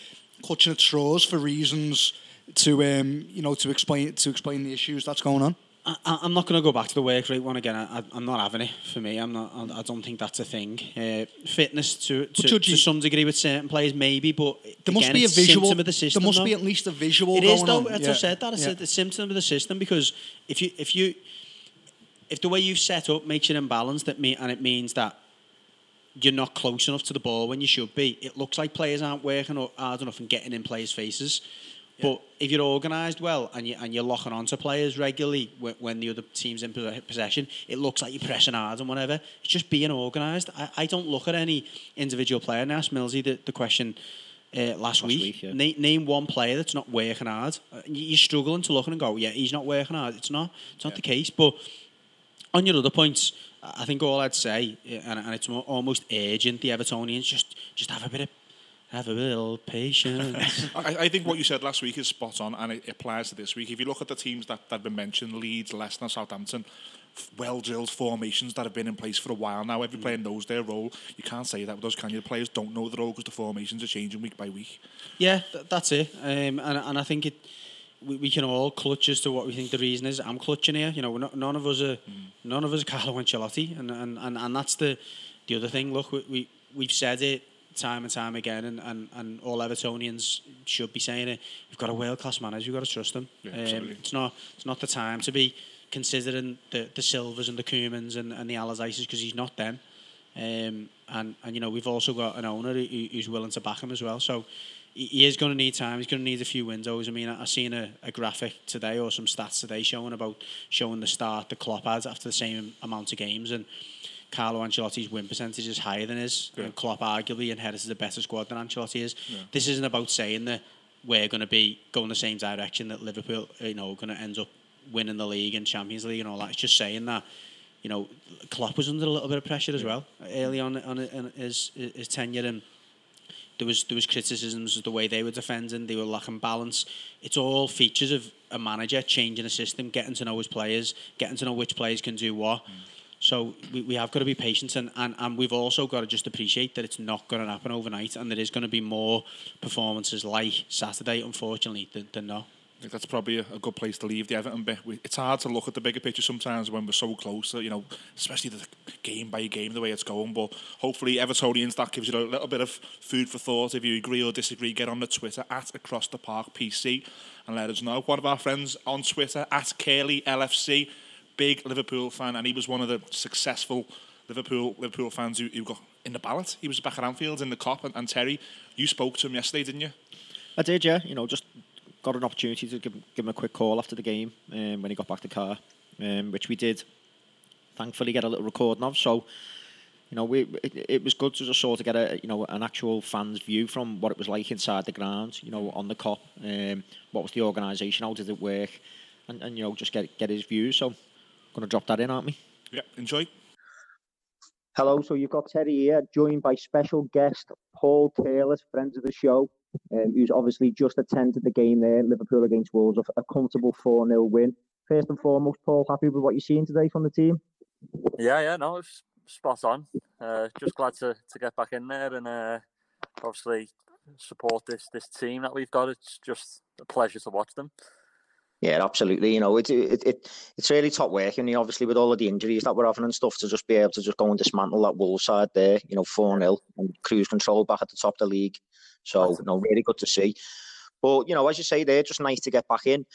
clutching at straws for reasons to, um, you know, to explain to explain the issues that's going on. I, I- I'm not going to go back to the work rate one again. I, I- I'm not having it for me. I'm not. I I don't think that's a thing. Uh, fitness to to, to you- some degree with certain players, maybe, but There must again, be a visual. symptom of the system. there must though. be at least a visual. It is though. on. As Yeah. I've said that, it's Yeah. a, the symptom of the system because if you if you if the way you've set up makes it imbalanced, that me and it means that you're not close enough to the ball when you should be. It looks like players aren't working hard enough and getting in players' faces. But if you're organised well and you and you're locking onto players regularly when, when the other team's in possession, it looks like you're pressing hard and whatever. It's just being organised. I, I don't look at any individual player. And I asked Millsy the, the question uh, last, week. week, yeah. Na- name one player that's not working hard. Uh, you- You're struggling to look and go, yeah, he's not working hard. It's not. It's not the case. But on your other points, I think all I'd say, uh, and, and it's almost urgent, the Evertonians just just have a bit of have a little patience. I, I think what you said last week is spot on, and it applies to this week. If you look at the teams that that have been mentioned, Leeds, Leicester, Southampton, well-drilled formations that have been in place for a while now. Every player knows their role. You can't say that with those, can you? The players don't know the role because the formations are changing week by week. Yeah, th- that's it. Um, and and I think it. We, we can all clutch as to what we think the reason is. I'm clutching here. You know, we're not, none of us are none of us are Carlo Ancelotti, and and, and, and that's the the other thing. Look, we, we we've said it time and time again, and, and, and all Evertonians should be saying it. We've got a world class manager. We've got to trust him. Yeah, um, it's not it's not the time to be considering the the Silvas and the Koemans and, and the Allardyces because he's not them. Um, and and you know we've also got an owner who, who's willing to back him as well. So he, he is going to need time. He's going to need a few windows. I mean, I, I seen a, a graphic today or some stats today showing about showing the start the Klopp had after the same amount of games and. Carlo Ancelotti's win percentage is higher than his, Yeah. and Klopp arguably inherited a better squad than Ancelotti is. This isn't about saying that we're going to be going the same direction that Liverpool, you know, going to end up winning the league and Champions League and all that. It's just saying that, you know, Klopp was under a little bit of pressure as well early on on in his his tenure and there was there was criticisms of the way they were defending. They were lacking balance. It's all features of a manager changing a system, getting to know his players, getting to know which players can do what. Mm. So we, we have got to be patient and, and, and we've also got to just appreciate that it's not going to happen overnight and there is going to be more performances like Saturday, unfortunately, than, than not. I think that's probably a, good place to leave the Everton bit. It's hard to look at the bigger picture sometimes when we're so close, you know, especially the game by game, the way it's going. But hopefully, Evertonians, that gives you a little bit of food for thought. If you agree or disagree, get on the Twitter at Across the Park PC and let us know. One of our friends on Twitter at Curly LFC, big Liverpool fan, and he was one of the successful Liverpool Liverpool fans who, who got in the ballot. He was back at Anfield in the Kop, and, and Terry, you spoke to him yesterday, didn't you? I did, yeah. You know, just got an opportunity to give, give him a quick call after the game um, when he got back to car, um, which we did. Thankfully, get a little recording of. So, you know, we it, it was good to just sort of get a you know an actual fan's view from what it was like inside the ground. You know, on the Kop, um, what was the organisation, how did it work, and, and you know just get get his views. So, going to drop that in, aren't we? Yeah, enjoy. Hello, so you've got Terry here, joined by special guest Paul Careless, friends of the show, um, who's obviously just attended the game there, Liverpool against Wolves, a, a comfortable 4 0 win. First and foremost, Paul, happy with what you're seeing today from the team? Yeah, yeah, no, it's spot on. Uh, just glad to, to get back in there and uh, obviously support this this team that we've got. It's just a pleasure to watch them. Yeah, absolutely. You know, it, it, it it's really top work, and obviously with all of the injuries that we're having and stuff, to just be able to just go and dismantle that Wolves side there, you know, four 0 and cruise control back at the top of the league. So, you know, really good to see. But you know, as you say, there, just nice to get back in.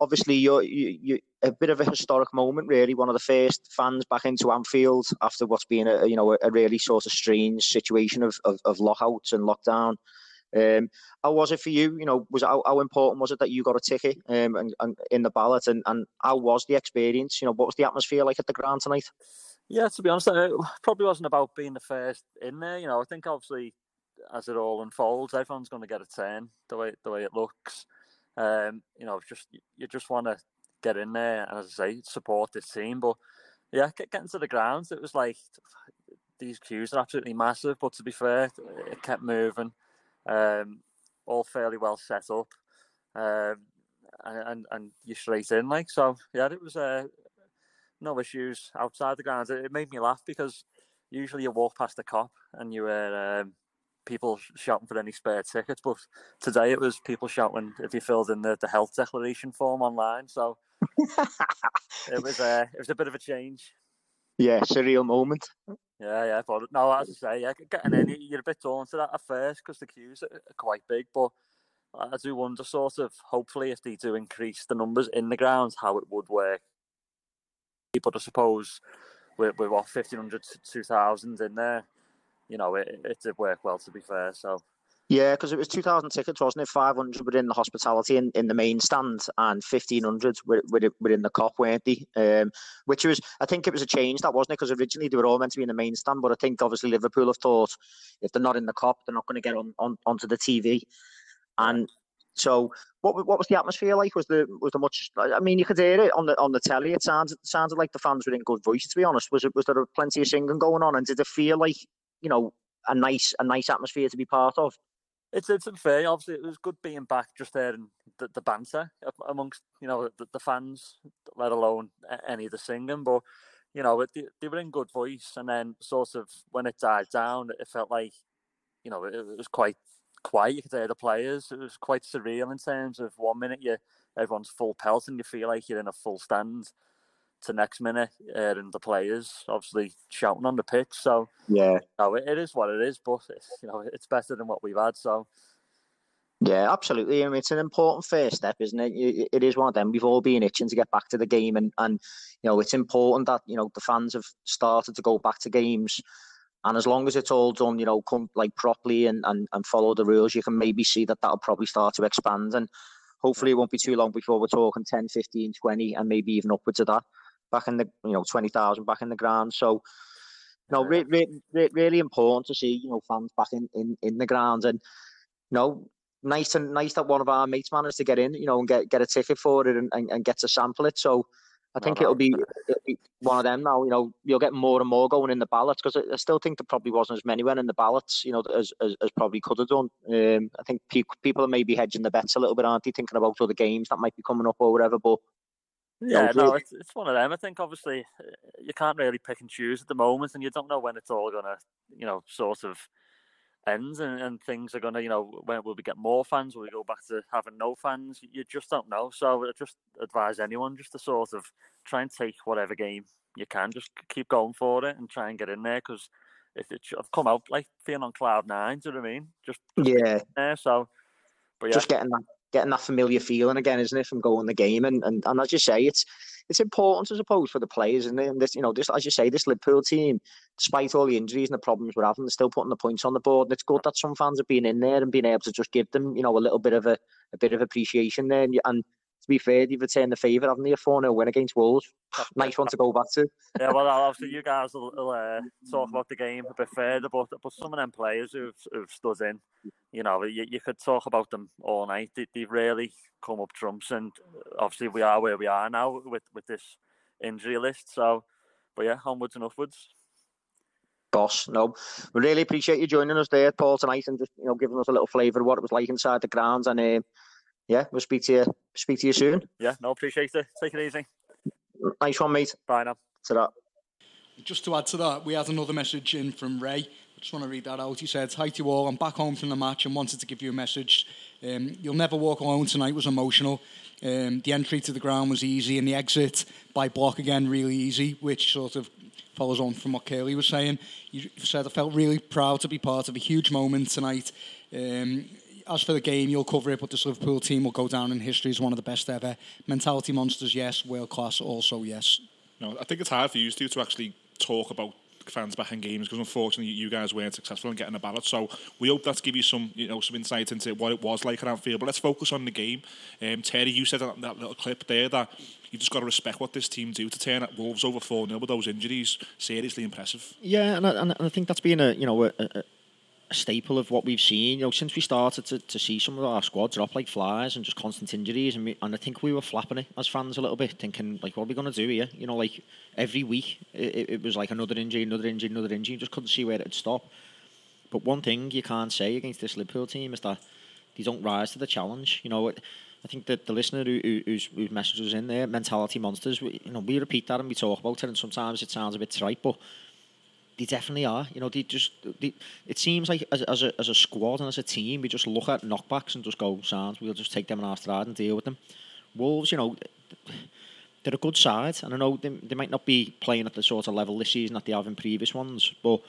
Obviously, you're you, you a bit of a historic moment, really. One of the first fans back into Anfield after what's been a you know a really sort of strange situation of of, of lockouts and lockdown. Um, how was it for you? You know, was how, how important was it that you got a ticket um, and, and in the ballot, and, and how was the experience? You know, what was the atmosphere like at the ground tonight? Yeah, to be honest, it probably wasn't about being the first in there. You know, I think obviously as it all unfolds, everyone's going to get a turn the way the way it looks. Um, you know, just you just want to get in there and, as I say, support this team. But yeah, getting to the grounds, it was like these queues are absolutely massive. But to be fair, it kept moving um, all fairly well set up, um, and, and, and you're straight in. Like so, yeah, it was uh, no issues outside the grounds. It, it, made me laugh because usually you walk past the Kop and you were um, people shouting for any spare tickets, but today it was people shouting if you filled in the, the health declaration form online. So it was uh, it was a bit of a change. Yeah, surreal moment. Yeah, yeah, but no, as I say, yeah, getting in, you're a bit torn to that at first because the queues are quite big, but I do wonder, sort of, hopefully, if they do increase the numbers in the grounds, how it would work. But I suppose with, with what, 1,500 to 2,000 in there, you know, it, it did work well, to be fair, so... Yeah, because it was 2,000 tickets, wasn't it? 500 were in the hospitality in, in the main stand and 1,500 were, were, were in the Kop, weren't they? Um, which was, I think it was a change, that wasn't it? Because originally they were all meant to be in the main stand, but I think obviously Liverpool have thought if they're not in the Kop, they're not going to get on, on onto the TV. And so, what what was the atmosphere like? Was the was there much? I mean, you could hear it on the on the telly. It sounded sounded like the fans were in good voice. To be honest, was it was there plenty of singing going on? And did it feel like you know a nice a nice atmosphere to be part of? It's it's unfair. Obviously, it was good being back just there and the, the banter amongst you know the, the, fans, let alone any of the singing. But you know, they, they were in good voice, and then sort of when it died down, it felt like you know it, it was quite quiet. You could hear the players. It was quite surreal in terms of one minute you everyone's full pelt and you feel like you're in a full stand to next minute uh, and the players obviously shouting on the pitch. So yeah, no, it, it is what it is, but you know it's better than what we've had. So yeah, absolutely. I mean, it's an important first step, isn't it? It is one of them. We've all been itching to get back to the game, and and you know it's important that you know the fans have started to go back to games. And as long as it's all done, you know, come like properly and, and, and follow the rules, you can maybe see that that'll probably start to expand. And hopefully it won't be too long before we're talking 10, 15, 20, and maybe even upwards of that back in the you know twenty thousand back in the ground. So you know, re- re- re- really important to see you know fans back in, in, in the ground, and you know, nice and nice that one of our mates managed to get in, you know, and get get a ticket for it and, and, and get to sample it. So I think it'll be, it'll be, one of them now. You know, you'll get more and more going in the ballots because I, I, still think there probably wasn't as many went in the ballots, you know, as as, as probably could have done. Um, I think pe- people are maybe hedging the bets a little bit, aren't they? Thinking about other games that might be coming up or whatever. But yeah, no, it's it's one of them. I think obviously uh, you can't really pick and choose at the moment, and you don't know when it's all gonna, you know, sort of ends and, and things are gonna, you know, when will we get more fans? Will we go back to having no fans? You just don't know. So I just advise anyone just to sort of try and take whatever game you can, just keep going for it and try and get in there because if it, I've come out like feeling on cloud nine. Do you know what I mean? Just, just yeah. There, so, but yeah. just getting that getting that familiar feeling again, isn't it, from going the game? And, and and as you say, it's it's important, I suppose, for the players. And this, you know, this as you say, this Liverpool team, despite all the injuries and the problems we're having, they're still putting the points on the board. And it's good that some fans have been in there and been able to just give them, you know, a little bit of a, a bit of appreciation there. And, and to be fair, you've returned the favour, haven't they? A 4 0 win against Wolves. nice one to go back to. yeah, well, obviously, you guys will, will uh, talk about the game a bit further, but, but some of them players who've, who've stood in, you know, you, you could talk about them all night. They, they've really come up trumps, and obviously, we are where we are now with, with this injury list. So, but yeah, onwards and upwards. Boss, no, we really appreciate you joining us there, Paul, tonight, and just you know giving us a little flavour of what it was like inside the grounds. And uh, yeah, we'll speak to you. Speak to you soon. Yeah, no, appreciate it. Take it easy. Nice one, mate. Bye now. To that. Just to add to that, we had another message in from Ray. I just want to read that out. He said, Hi to you all. I'm back home from the match and wanted to give you a message Um, You'll Never Walk Alone tonight was emotional. Um, the entry to the ground was easy, and the exit by block again really easy, which sort of follows on from what Curly was saying. You said I felt really proud to be part of a huge moment tonight. Um, as for the game, you'll cover it, but this Liverpool team will go down in history as one of the best ever. Mentality monsters, yes. World class, also yes. No, I think it's hard for you two to actually talk about fans behind games because unfortunately you guys weren't successful in getting a ballot. So we hope that's give you some you know some insight into what it was like at Anfield. But let's focus on the game. Um, Terry, you said that, that little clip there that you just got to respect what this team do to turn at Wolves over 4 0 with those injuries. Seriously impressive. Yeah, and I, and I think that's been a you know a, a, a staple of what we've seen. You know, since we started to, to see some of our squad drop like flies and just constant injuries, and, we, and I think we were flapping it as fans a little bit, thinking like, what are we going to do here? You know, like every week it, it was like another injury, another injury, another injury. You just couldn't see where it'd stop. But one thing you can't say against this Liverpool team is that they don't rise to the challenge. You know, I think that the listener who, who, who's, whose message was in there, mentality monsters. We, you know, we repeat that and we talk about it, and sometimes it sounds a bit trite, but they definitely are. You know, they just. They, it seems like as, as a as a squad and as a team, we just look at knockbacks and just go, "Sounds, we'll just take them in our stride and deal with them." Wolves, you know, they're a good side, and I know they, they might not be playing at the sort of level this season that they have in previous ones, but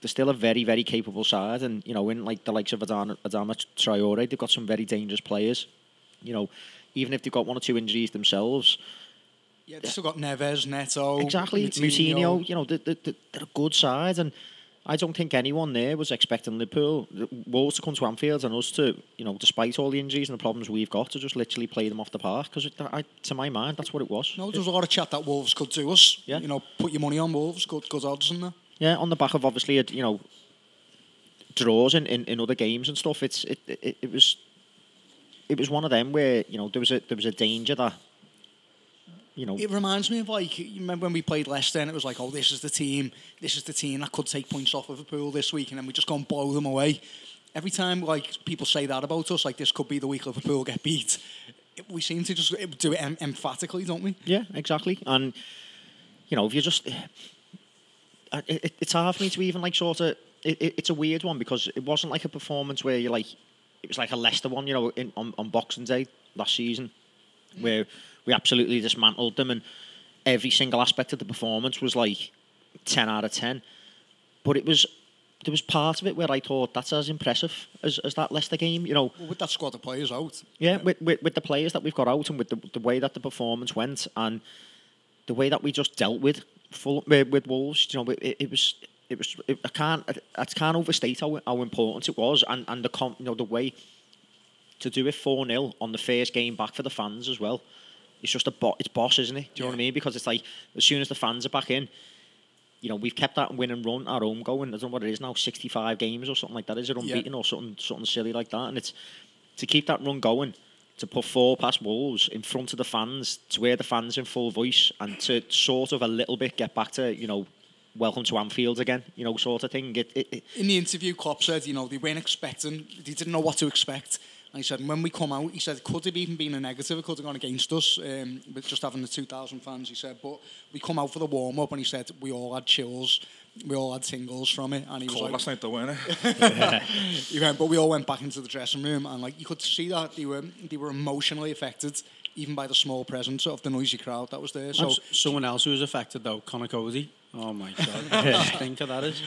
they're still a very, very capable side. And you know, in like the likes of Adama, Adama Traore, they've got some very dangerous players. You know, even if they've got one or two injuries themselves, Yeah, they've still got Neves, Neto, exactly. Moutinho, you know, they're, they're, they're a good side, and I don't think anyone there was expecting Liverpool, Wolves to come to Anfield and us to, you know, despite all the injuries and the problems we've got, to just literally play them off the park. Because to my mind, that's what it was. No, there was a lot of chat that Wolves could do us. Yeah. You know, put your money on Wolves, good, good odds in there. Yeah, on the back of obviously, you know, draws in, in, in other games and stuff. It's it, it, it was it was one of them where you know there was a there was a danger that you know It reminds me of like you remember when we played Leicester and it was like, oh, this is the team, this is the team that could take points off Liverpool this week, and then we just go and blow them away. Every time like people say that about us, like this could be the week Liverpool get beat. it- We seem to just do it em- emphatically, don't we? Yeah, exactly. And you know, if you just, uh, it, it's hard for me to even like sort of. It, it, it's a weird one because it wasn't like a performance where you're like. It was like a Leicester one, you know, in, on, on Boxing Day last season, where we absolutely dismantled them, and every single aspect of the performance was like ten out of ten. But it was there was part of it where I thought that's as impressive as, as that Leicester game. You know, Well, with that squad of players out, yeah, with, with, with the players that we've got out and with the, the way that the performance went and the way that we just dealt with full with, uh, with Wolves, you know, it, it was it was it, I can't I, I can't overstate how, how important it was and and the com, you know the way to do it four 0 on the first game back for the fans as well. It's just a bo- it's boss, isn't it? Do you know what I mean? Because it's like as soon as the fans are back in, you know, we've kept that win and run our home going. I don't know what it is now, sixty five games or something like that. Is it unbeaten or something something silly like that? And it's to keep that run going, to put four past Wolves in front of the fans, to hear the fans in full voice, and to sort of a little bit get back to you know, welcome to Anfield again, you know, sort of thing. It, it, it, in the interview, Klopp said, you know, they weren't expecting, they didn't know what to expect. And he said, when we come out, he said, could have even been a negative, it could have gone against us, um, with just having the 2,000 fans, he said. But we come out for the warm up, and he said, we all had chills, we all had tingles from it. And he was Cold like, last night though, weren't it? he went, but we all went back into the dressing room, and like you could see that they were they were emotionally affected, even by the small presence of the noisy crowd that was there. So So someone else who was affected though, Conor Coady. Oh my god, stinker that is.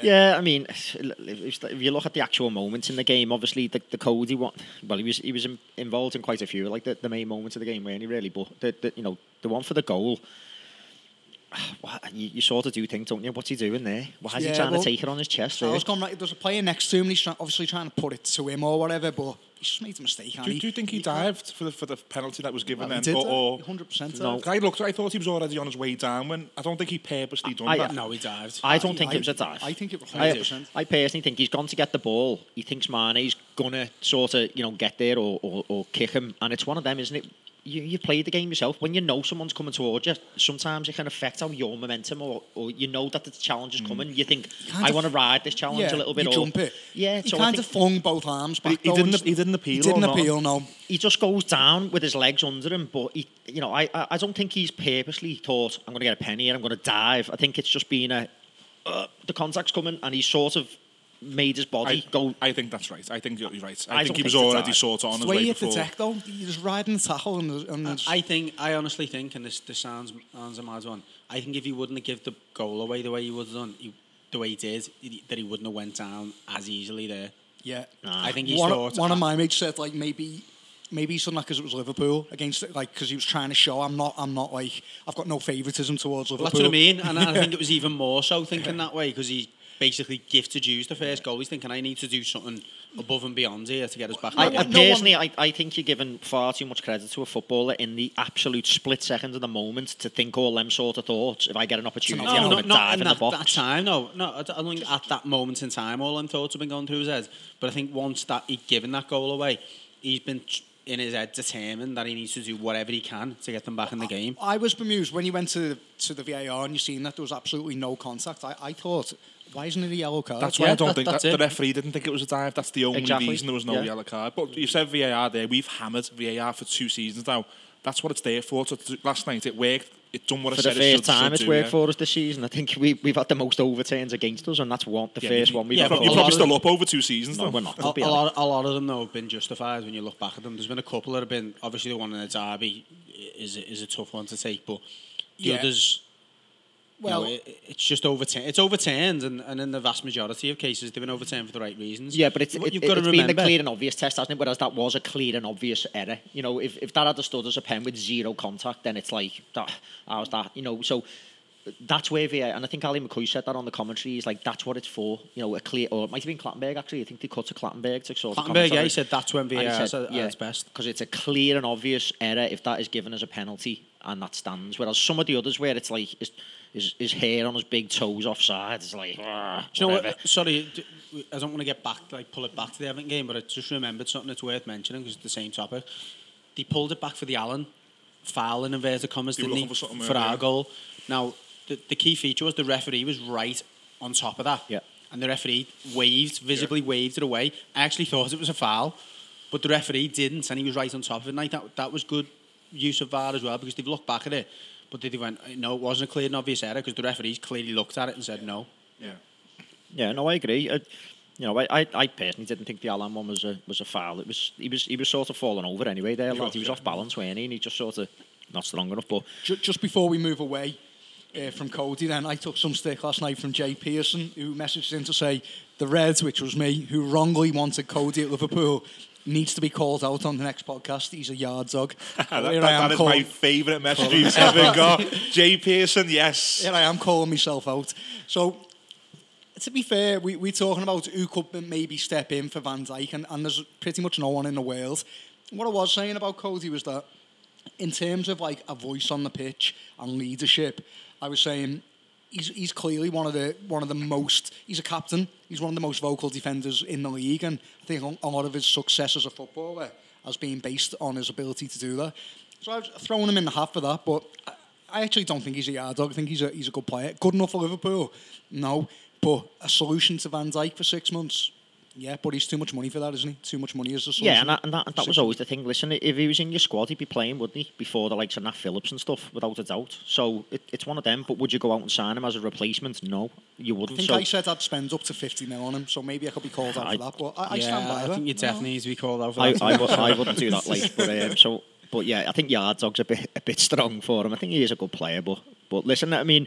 Yeah, I mean, if if you look at the actual moments in the game, obviously the, the Coady one, well, he was he was in- involved in quite a few, like the, the main moments of the game, weren't he? Really, but the, the you know the one for the goal, what, you, you sort of do think, don't you? What's he doing there? Why is Yeah, he trying well, to take it on his chest? So I eh? was going right. There's a player next to him, and he's try- obviously trying to put it to him or whatever, but he's just made a mistake. Do, do you think he dived for the for the penalty that was given Well, he then? did, or, or, hundred percent. No. I looked. I thought he was already on his way down. When I don't think he purposely done I- that. No, he dived. I don't think it was a dive. I think it was hundred percent. I personally think he's gone to get the ball. He thinks Mane's gonna sort of you know get there or, or, or kick him, and it's one of them, isn't it? You, you've played the game yourself. When you know someone's coming towards you, sometimes it can affect how your momentum, or, or you know that the challenge is coming. You think, kind I want to ride this challenge Yeah, a little bit. you jump it. Yeah, he so kind think of flung both arms But he- back. he didn't- he didn't appeal He didn't not? appeal. No. he just goes down with his legs under him. But he, you know, I, I, I don't think he's purposely thought I'm going to get a penny and I'm going to dive. I think it's just been a uh, the contact's coming and he's sort of made his body I, go. I think that's right. I think you're right. I, I think he was think already dive. sort of on It's his the way way you hit the before. deck though. You're just riding the tackle and, there's- and there's- I think, I honestly think, and this, this sounds, sounds a mad one, I think if he wouldn't have give the goal away the way he would have done, he, the way he did, he- that he wouldn't have went down as easily there. yeah. I think he one, thought... one of my mates said like maybe maybe he's done that because it was Liverpool against it, like because he was trying to show I'm not I'm not like I've got no favouritism towards Well, Liverpool. that's what I mean, and I think it was even more so thinking that way because he basically gifted Hughes the first goal. He's thinking, I need to do something above and beyond here to get us back. I, I game." no one- personally, I, I think you're giving far too much credit to a footballer in the absolute split second of the moment to think all them sort of thoughts. If I get an opportunity, I'm No, going to dive in in that, the box. that time, no. No, I don't think at that moment in time, all them thoughts have been going through his head. But I think once that he'd given that goal away, he's been t- in his head determined that he needs to do whatever he can to get them back in the game. I was bemused when you went to to the VAR and you seen that there was absolutely no contact. I, I thought, why isn't it a yellow card? That's why Yeah, I don't that- think that, the referee didn't think it was a dive. That's the only Exactly. reason there was no Yeah. yellow card. But you said VAR there. We've hammered VAR for two seasons now. That's what it's there for. So last night it worked. It done what For I the said it first should, time should it's do, worked yeah. for us this season. I think we, we've had the most overturns against us, and that's one, the Yeah, first one we've yeah, had. You're probably still them- up over two seasons No, though. we're not. A, a lot, a lot of them though have been justified when you look back at them. There's been a couple that have been obviously the one in the derby is a, is a tough one to take, but the Yeah. others, well, Well- it, it's just overturned. It's overturned, and, and in the vast majority of cases, they've been overturned for the right reasons. Yeah, but it's, What it, you've got to it's been the clear and obvious test, hasn't it? Whereas that was a clear and obvious error. You know, if, if that had stood as a pen with zero contact, then it's like, that, how's that? You know, so that's where VAR, and I think Ally McCoist said that on the commentary, he's like, that's what it's for. You know, a clear, or it might have been Clattenburg actually, I think they cut to Clattenburg to sort of Clattenburg, yeah, he said that's when VAR said, at its best. Because it's a clear and obvious error if that is given as a penalty and that stands. Whereas some of the others where it's like his, his, his hair on his big toes offside, it's like, ah, Do you know what? Sorry, I don't want to get back, like pull it back to the Everton game, but I just remembered something that's worth mentioning because it's the same topic. They pulled it back for the Allen foul in inverted commas, They were didn't looking they? for something for our goal. Now, the, the key feature was the referee was right on top of that. Yeah. And the referee waved, visibly waved it away. I actually thought it was a foul, but the referee didn't, and he was right on top of it. And like that, that was good use of VAR as well because they've looked back at it, but did they went, no, it wasn't a clear and obvious error because the referees clearly looked at it and said no. Yeah. Yeah, no, I agree. I, you know, I, I, I personally didn't think the Allen one was a was a foul. It was he was he was sort of falling over anyway. There, lad. was, he was off balance, wasn't he? And he just sort of not strong enough. But Ju- just before we move away uh, from Coady, then I took some stick last night from Jay Pearson, who messaged in to say the Reds, which was me, who wrongly wanted Coady at Liverpool, needs to be called out on the next podcast. He's a yard dog. that, that- that is my favourite message you've ever got. Jay Pearson, yes. Here I am calling myself out. So, to be fair, we, we're talking about who could maybe step in for Van Dijk, and, and there's pretty much no one in the world. What I was saying about Coady was that, in terms of like a voice on the pitch and leadership, I was saying he's, he's clearly one of the one of the most. He's a captain. He's one of the most vocal defenders in the league, and I think a lot of his success as a footballer has been based on his ability to do that. So I've thrown him in the hat for that, but I- actually don't think he's a yard dog. I think he's a he's a good player. Good enough for Liverpool, no. But a solution to Van Dijk for six months, yeah. But he's too much money for that, isn't he? Too much money is the solution. yeah, and that, and that, and that was always the thing. Listen, if he was in your squad, he'd be playing, wouldn't he? Before the likes of Nat Phillips and stuff, without a doubt. So it, it's one of them. But would you go out and sign him as a replacement? No, you wouldn't. I think so I said I'd spend up to 50 mil on him, so maybe I could be called out I- for that. But I, I yeah, stand by I that. think you No. definitely need to be called out for that. I, would, I wouldn't do that. Like, but um, so, but yeah, I think Yard Dog's a bit a bit strong for him. I think he is a good player, but but listen, I mean,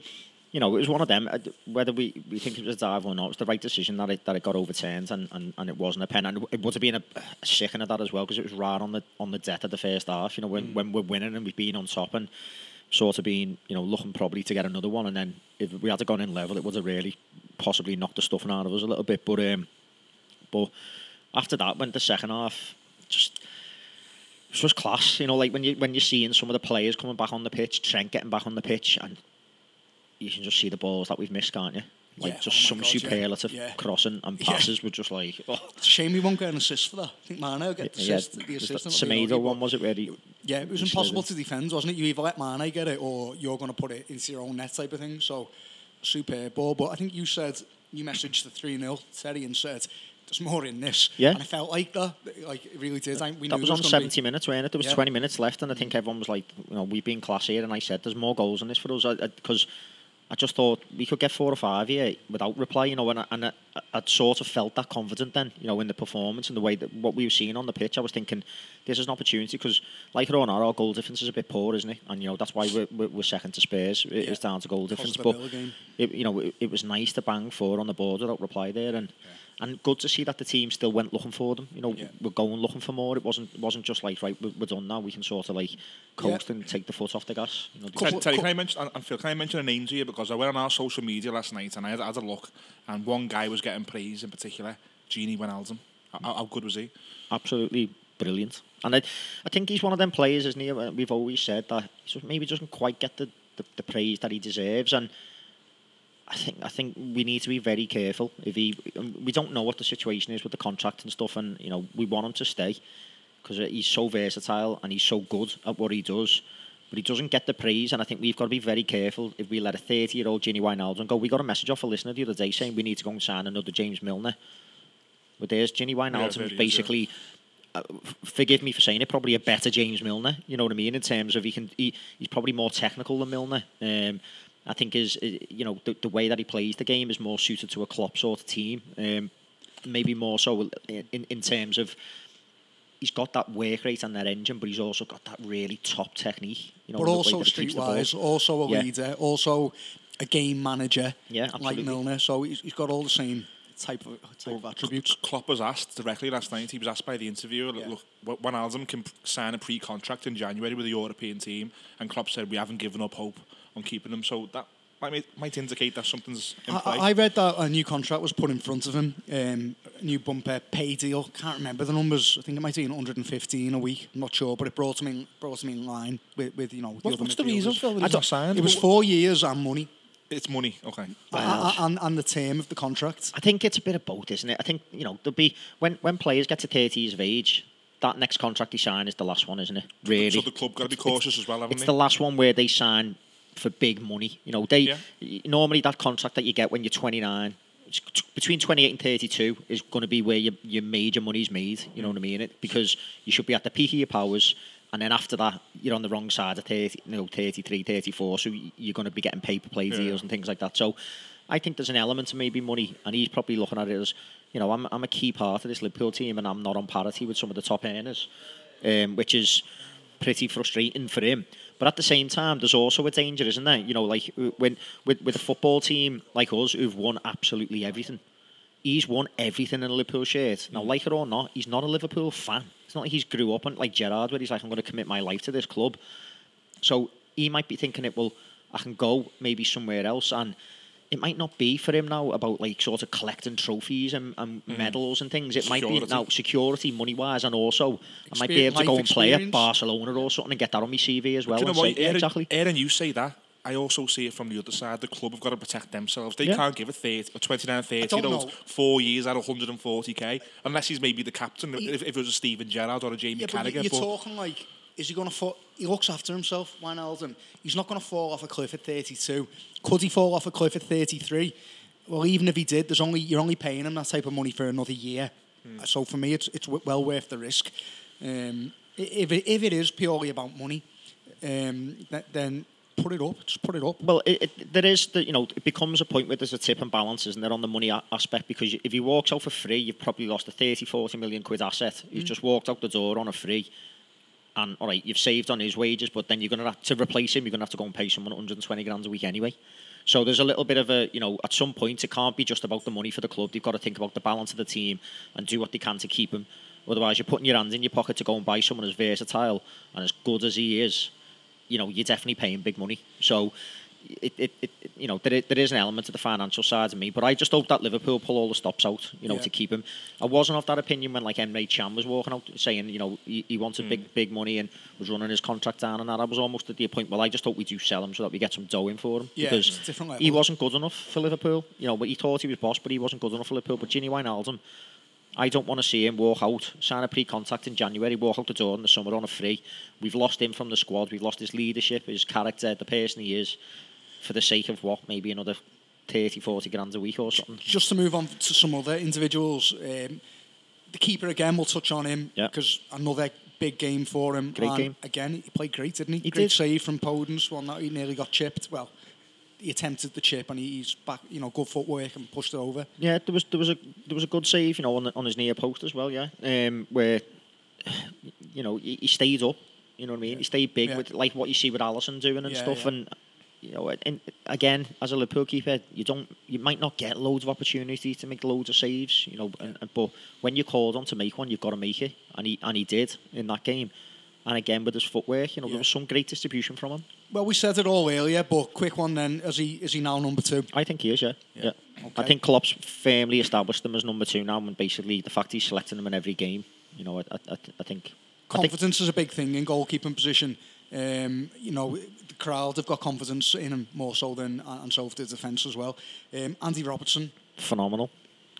you know, it was one of them. uh, Whether we, we think it was a dive or not, it was the right decision that it that it got overturned and, and, and it wasn't a pen. And it would have been a, a of that as well because it was right on the on the death of the first half. You know, when when we're winning and we've been on top and sort of been you know looking probably to get another one, and then if we had gone in level, it would have really possibly knocked the stuffing out of us a little bit. But um, but after that, went the second half, just it was class. You know, like when you when you're seeing some of the players coming back on the pitch, Trent getting back on the pitch, and you can just see the balls that we've missed, can't you? Like Yeah, just oh some God, superlative Yeah. crossing and Yeah. passes were just like. Oh. It's a shame we won't get an assist for that. I think Mane will get the Yeah, assist. the was that assist Semedo one was it really? Yeah, it was impossible to defend, wasn't it? You either let Mane get it or you're going to put it into your own net type of thing. So, superb ball. But I think you said, you messaged the 3 0, Terry, and said, there's more in this. Yeah. And I felt like that. Like, it really did. I, we That was on 70 be- minutes, wasn't it? There was Yeah. 20 minutes left, and I think everyone was like, you know, we've been class here, and I said, there's more goals in this for us uh, uh, because I just thought we could get four or five here without reply, you know, and, I, and I, I'd sort of felt that confident then, you know, in the performance and the way that what we were seeing on the pitch. I was thinking, this is an opportunity because, like it or not, our goal difference is a bit poor, isn't it? And you know that's why we're, we're, we're second to Spurs. It- It's down to goal difference, but it, you know, it, it was nice to bang four on the board without reply there, and and good to see that the team still went looking for them. You know, Yeah. we're going looking for more. It wasn't it wasn't just like right, we're, we're done now. We can sort of like coast Yeah. and take the foot off the gas. You know, Terry, Couple- Terry, can I mention, and- and Phil, can I mention a name to you? Because I went on our social media last night and I had, had a look, and one guy was getting praise in particular, Gini Wijnaldum. How, how good was he? absolutely brilliant. And I, I think he's one of them players, isn't he? We've always said that he maybe doesn't quite get the, the, the praise that he deserves. And I think I think we need to be very careful. If he, um, we don't know what the situation is with the contract and stuff, and you know we want him to stay because he's so versatile and he's so good at what he does. But he doesn't get the praise, and I think we've got to be very careful if we let a 30-year-old Gini Wijnaldum go. We got a message off a listener the other day saying we need to go and sign another James Milner. But there's Gini Wijnaldum, yeah. basically uh, forgive me for saying it, probably a better James Milner. You know what I mean? In terms of he can, he, he's probably more technical than Milner. Um, I think is uh, you know the, the way that he plays the game is more suited to a Klopp sort of team. Um, maybe more so in in terms of he's got that work rate and that engine, but he's also got that really top technique. You know, but also that he keeps the ball. streetwise, also a Yeah. leader, also a game manager, Yeah, like. Milner. So he's, he's got all the same type of type of attributes. Klopp was asked directly last night. He was asked by the interviewer, Yeah. "Look, Wa- Wijnaldum can sign a pre-contract in January with a European team," and Klopp said, "We haven't given up hope on keeping him." So that might might- might indicate that something's in I, play. I read that a new contract was put in front of him, um, a new bumper pay deal. Can't remember the numbers. I think it might be 115 a week. I'm not sure, but it brought him in brought him in line with, with you know. What- other what's the reason, for Phil, that I don't- not signed? It was four years and money, it's money, okay. A- a- and, and the term of the contract. I think it's a bit of both, isn't it? I think you know there'll be when when players get to thirty years of age, that next contract they sign is the last one, isn't it? Really. So the club got to be cautious as well, haven't it's they? the last one where they sign for big money. You know, they Yeah. normally that contract that you get when you're 29, it's t- between 28 and 32 is going to be where your your major money's made. You know what I mean? It because you should be at the peak of your powers. And then after that, you're on the wrong side of 30, you know, 33, 34. So you're going to be getting paper play Yeah. deals and things like that. So I think there's an element of maybe money. And he's probably looking at it as, you know, I'm, I'm a key part of this Liverpool team and I'm not on parity with some of the top earners, um, which is pretty frustrating for him. But at the same time, there's also a danger, isn't there? You know, like uh, when with, with a football team like us who've won absolutely everything. He's won everything in a Liverpool shirt. Now, like it or not, he's not a Liverpool fan. It's not like he's grew up on like Gerrard, where he's like, I'm going to commit my life to this club. So he might be thinking it, well, I can go maybe somewhere else. And it might not be for him now about like sort of collecting trophies and, and mm-hmm. medals and things. It might be now security, money wise, and also I might be able to go and play at. Barcelona or something and get that on my CV as well. You know what? say, Aaron, exactly. Aaron, you say that. I also see it from the other side. The club have got to protect themselves. They Yeah. can't give a 30 or 29, 30 don't year old four years at 140k unless he's maybe the captain. If, if it was a Steven Gerrard or a Jamie Yeah, but you're but talking like, is he going to fall? He looks after himself, Wijnaldum. He's not going to fall off a cliff at 32. Could he fall off a cliff at 33? Well, even if he did, there's only you're only paying him that type of money for another year. So for me, it's it's well worth the risk. Um, if it, if it is purely about money, um, then put it up. Just put it up. Well, it, it, there is the you know it becomes a point where there's a tip and balance, isn't there, on the money a- aspect? Because if he walks out for free, you've probably lost a 30, 40 million quid asset. He's just walked out the door on a free, and all right, you've saved on his wages, but then you're going to have to replace him. You're going to have to go and pay someone 120 grand a week anyway. So there's a little bit of a you know at some point it can't be just about the money for the club. They've got to think about the balance of the team and do what they can to keep him. Otherwise, you're putting your hands in your pocket to go and buy someone as versatile and as good as he is you know, you're definitely paying big money. So, it, it, it you know, there is, there is an element to the financial side of me, but I just hope that Liverpool pull all the stops out, you know, Yeah. to keep him. I wasn't of that opinion when like Emre Can was walking out saying, you know, he, he wanted big big money and was running his contract down and that. I was almost at the point, well, I just hope we do sell him so that we get some dough in for him Yeah, because he wasn't good enough for Liverpool. You know, but he thought he was boss, but he wasn't good enough for Liverpool. But Gini Wijnaldum, I don't want to see him walk out, sign a pre-contact in January, walk out the door in the summer on a free. We've lost him from the squad. We've lost his leadership, his character, the person he is, for the sake of what? Maybe another 30, 40 grand a week or something. Just to move on to some other individuals, um, the keeper again. We'll touch on him Yeah. because another big game for him. Great And game. Again, he played great, didn't he? He great did. save from Podence. One that he nearly got chipped. Well, he attempted the chip and he's back, you know, good footwork and pushed it over. Yeah, there was there was a there was a good save, you know, on on his near post as well. Yeah, um, where you know he, he stayed up. You know what I mean? He stayed big Yeah. with like what you see with Alisson doing and Yeah, stuff. yeah. And you know, and again, as a Liverpool keeper, you don't you might not get loads of opportunities to make loads of saves. You know, and, and- but when you're called on to make one, you've got to make it, and he and he did in that game. And again with his footwork, you know, Yeah. there was some great distribution from him. Well, we said it all earlier, but quick one then. Is he is he now number two? I think he is, yeah. Yeah. I Okay. think Klopp's firmly established him as number two now, and basically the fact he's selecting him in every game, you know, I, I, I I think. I think Confidence is a big thing in goalkeeping position. Um, you know, the crowd have got confidence in him more so than and so have the defence as well. Um, Andy Robertson, phenomenal.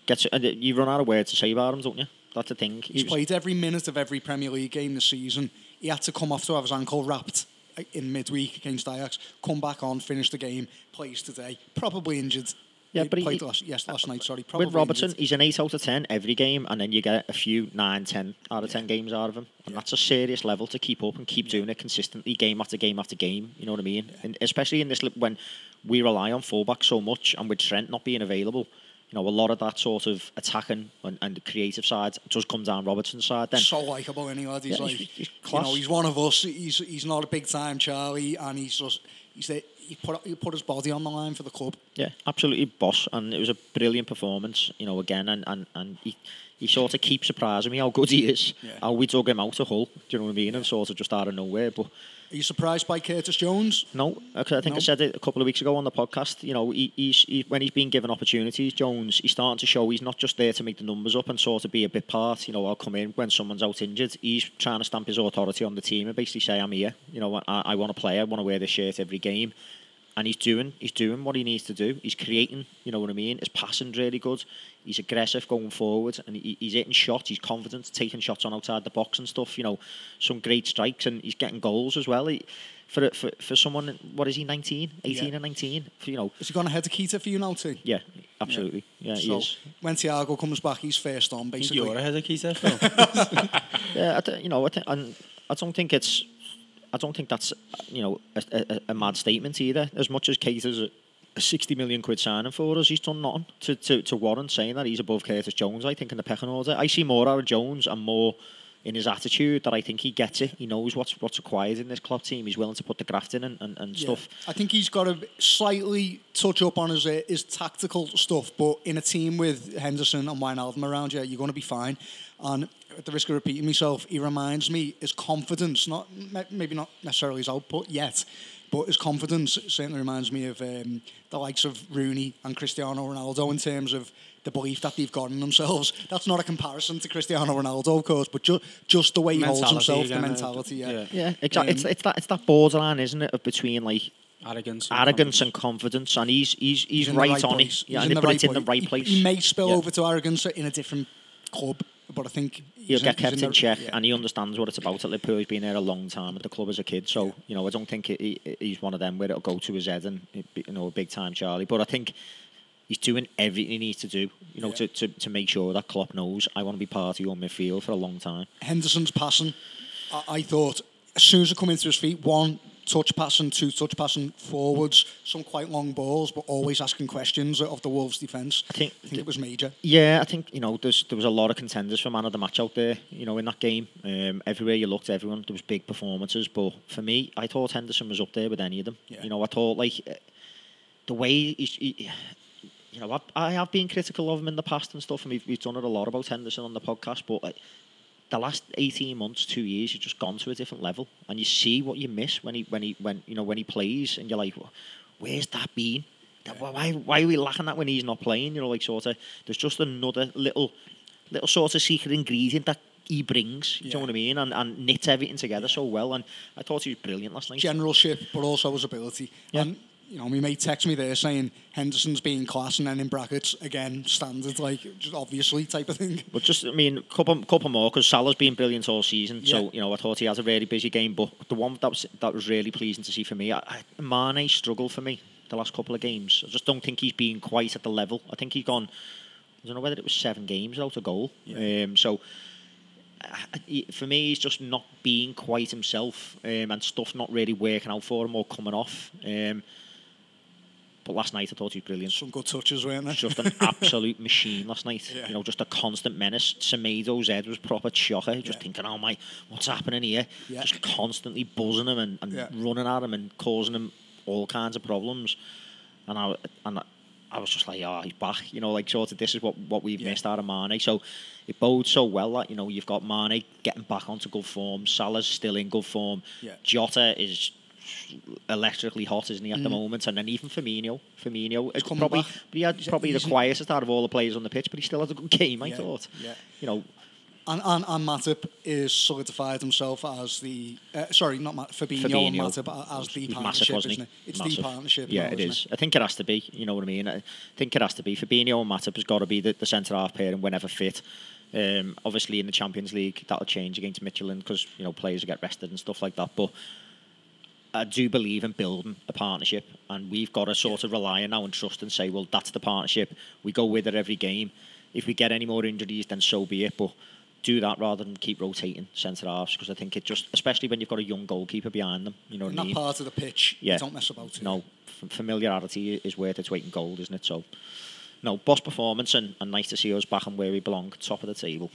Gets and you run out of words to say about him, don't you? That's the thing. he's He played every minute of every Premier League game this season. He had to come off to have his ankle wrapped uh, in midweek against Ajax, come back on, finish the game, plays today. Probably injured. Yeah, but he- played he- last, yes, last night. Sorry, probably with Robertson, he's an 8 out of 10 every game, and then you get a few 9, 10 out of 10 games out of him. And that's a serious level to keep up and keep doing it consistently, game after game after game. You know what I mean? And especially in this, when we rely on fullback so much, and with Trent not being available, you know, a lot of that sort of attacking and, and the creative side does come down Robertson's side then. so likable anyway. He's Yeah, like, he's- he's you know, he's one of us. He's he's not a big time Charlie, and he's just he's the, he put he put his body on the line for the club. Yeah, absolutely boss, and it was a brilliant performance. You know, again, and and, and he, he sort of keeps surprising me how good he is. Yeah. How we dug him out of Hull, do you know what I mean? And sort of just out of nowhere. But Are you surprised by Curtis Jones? no, I I think No? I said it a couple of weeks ago on the podcast. You know, he, he's he, when he's been given opportunities, Jones, he's starting to show he's not just there to make the numbers up and sort of be a bit part. You know, I'll come in when someone's out injured. He's trying to stamp his authority on the team and basically say, "I'm here. You know, I, I want to play. I want to wear this shirt every game." And he's doing he's doing what he needs to do. He's creating, you know what I mean. His passing's really good. He's aggressive going forward, and he, he's hitting shots. He's confident, taking shots on outside the box and stuff. You know, some great strikes, and he's getting goals as well. He, for for for someone, what is he? 19, 18 Yeah. and nineteen. For, you know, Is he going ahead to Keita for you now too? yeah, absolutely, yeah, he So is. when Thiago comes back, he's first on basically. you're ahead of Keita, Yeah, I th- you know, I, th- and I don't think it's, I don't think that's, you know, a, a, a mad statement either. As much as Keita is a, a 60 million quid signing for us, he's done nothing to, to, to warrant saying that he's above Curtis Jones, I think, in the pecking order. I see more out of Jones and more in his attitude that I think he gets it. He knows what's what's required in this club team. He's willing to put the graft in and, and, and Yeah. stuff. I think he's got to slightly touch up on his uh, his tactical stuff, but in a team with Henderson and Wijnaldum around you, you're going to be fine. And at the risk of repeating myself, he reminds me his confidence, not maybe not necessarily his output yet, but his confidence certainly reminds me of um, the likes of Rooney and Cristiano Ronaldo in terms of the belief that they've got in themselves. That's not a comparison to Cristiano Ronaldo, of course, but ju- just the way he holds himself, again, the mentality. Yeah. yeah. Yeah, exactly. it's Um, it's that it's that borderline, isn't it, of between like Arrogance. and arrogance confidence. and confidence, and he's he's he's, in the right, on place. it. Yeah, He's and but it's in the place. right He- place. He, may spill Yeah. over to arrogance in a different club, but I think he'll get kept in, the- check, yeah. and he understands what it's about at Liverpool. He's been there a long time at the club as a kid, so you know I don't think he, he- he's one of them where it'll go to his head and be, you know a big time Charlie. But I think he's doing everything he needs to do, you know, Yeah. to, to, to make sure that Klopp knows I want to be part of your midfield for a long time. Henderson's passing. I, I thought as soon as he come into his feet, one touch passing, two touch passing forwards, some quite long balls, but always asking questions of the Wolves' defence. I think- I think it was major. Yeah, I think you know there's there was a lot of contenders for man of the match out there. You know, in that game, um, everywhere you looked, everyone there was big performances. But for me, I thought Henderson was up there with any of them. Yeah. You know, I thought like uh, the way he's. He, you know, I, I have been critical of him in the past and stuff, and we've, we've done it a lot about Henderson on the podcast. But like, the last eighteen months, two years, he's just gone to a different level, and you see what you miss when he when he when you know when he plays, and you're like, where's that been? Why why are we lacking that when he's not playing? You know, like sort of there's just another little little sort of secret ingredient that he brings. You know what I mean? And and knits everything together so well. And I thought he was brilliant last night. Generalship, but also his ability. Yeah. And, you know, my mate text me there saying Henderson's being class and then in brackets, again, standard, like, just obviously type of thing. But just, I mean, couple couple more because Salah's been brilliant all season. Yeah. So you know, I thought he has a really busy game. But the one that was that was really pleasing to see for me, I, I, Mane struggled for me the last couple of games. I just don't think he's been quite at the level. I think he's gone. I don't know whether it was seven games without a goal. Um, so. For me, he's just not being quite himself, um, and stuff not really working out for him or coming off. Um, But last night I thought he was brilliant. Some good touches, weren't there? Just an absolute machine last night. Yeah. You know, just a constant menace. Semedo's head was proper shocker. Just Yeah. thinking, oh my, what's happening here? Yeah. Just constantly buzzing him and, and running at him and causing him all kinds of problems. And I and I, was just like, oh, he's back. You know, like sort of this is what, what we've missed out of Mane. So it bodes so well that, you know, you've got Mane getting back onto good form. Salah's still in good form. Jota is electrically hot, isn't he, at the moment? And then even Firmino, Firmino, it's coming probably, back. but he had He's- probably the quietest out of all the players on the pitch, but he still had a good game. I Yeah, thought. yeah. You know, And, and, and Matip is solidified himself as the uh, sorry, not Mat, Fabinho, and Fabinho Matip a- as the partnership, massive, wasn't he? it? It's Massive. the partnership. Yeah, now, it is. I think it has to be. You know what I mean? I think it has to be. Fabinho and Matip has got to be the, the centre half pair and whenever fit. Um, obviously, in the Champions League, that'll change against Midtjylland because you know players will get rested and stuff like that. But I do believe in building a partnership, and we've got to sort of rely on now and trust and say, well, that's the partnership. We go with it every game. If we get any more injuries, then so be it. But do that rather than keep rotating centre halves because I think it just, especially when you've got a young goalkeeper behind them, you know what I mean? part of the pitch, Yeah. don't mess about. it. No, familiarity is worth its weight in gold, isn't it? So, no, boss performance and, and nice to see us back and where we belong, top of the table.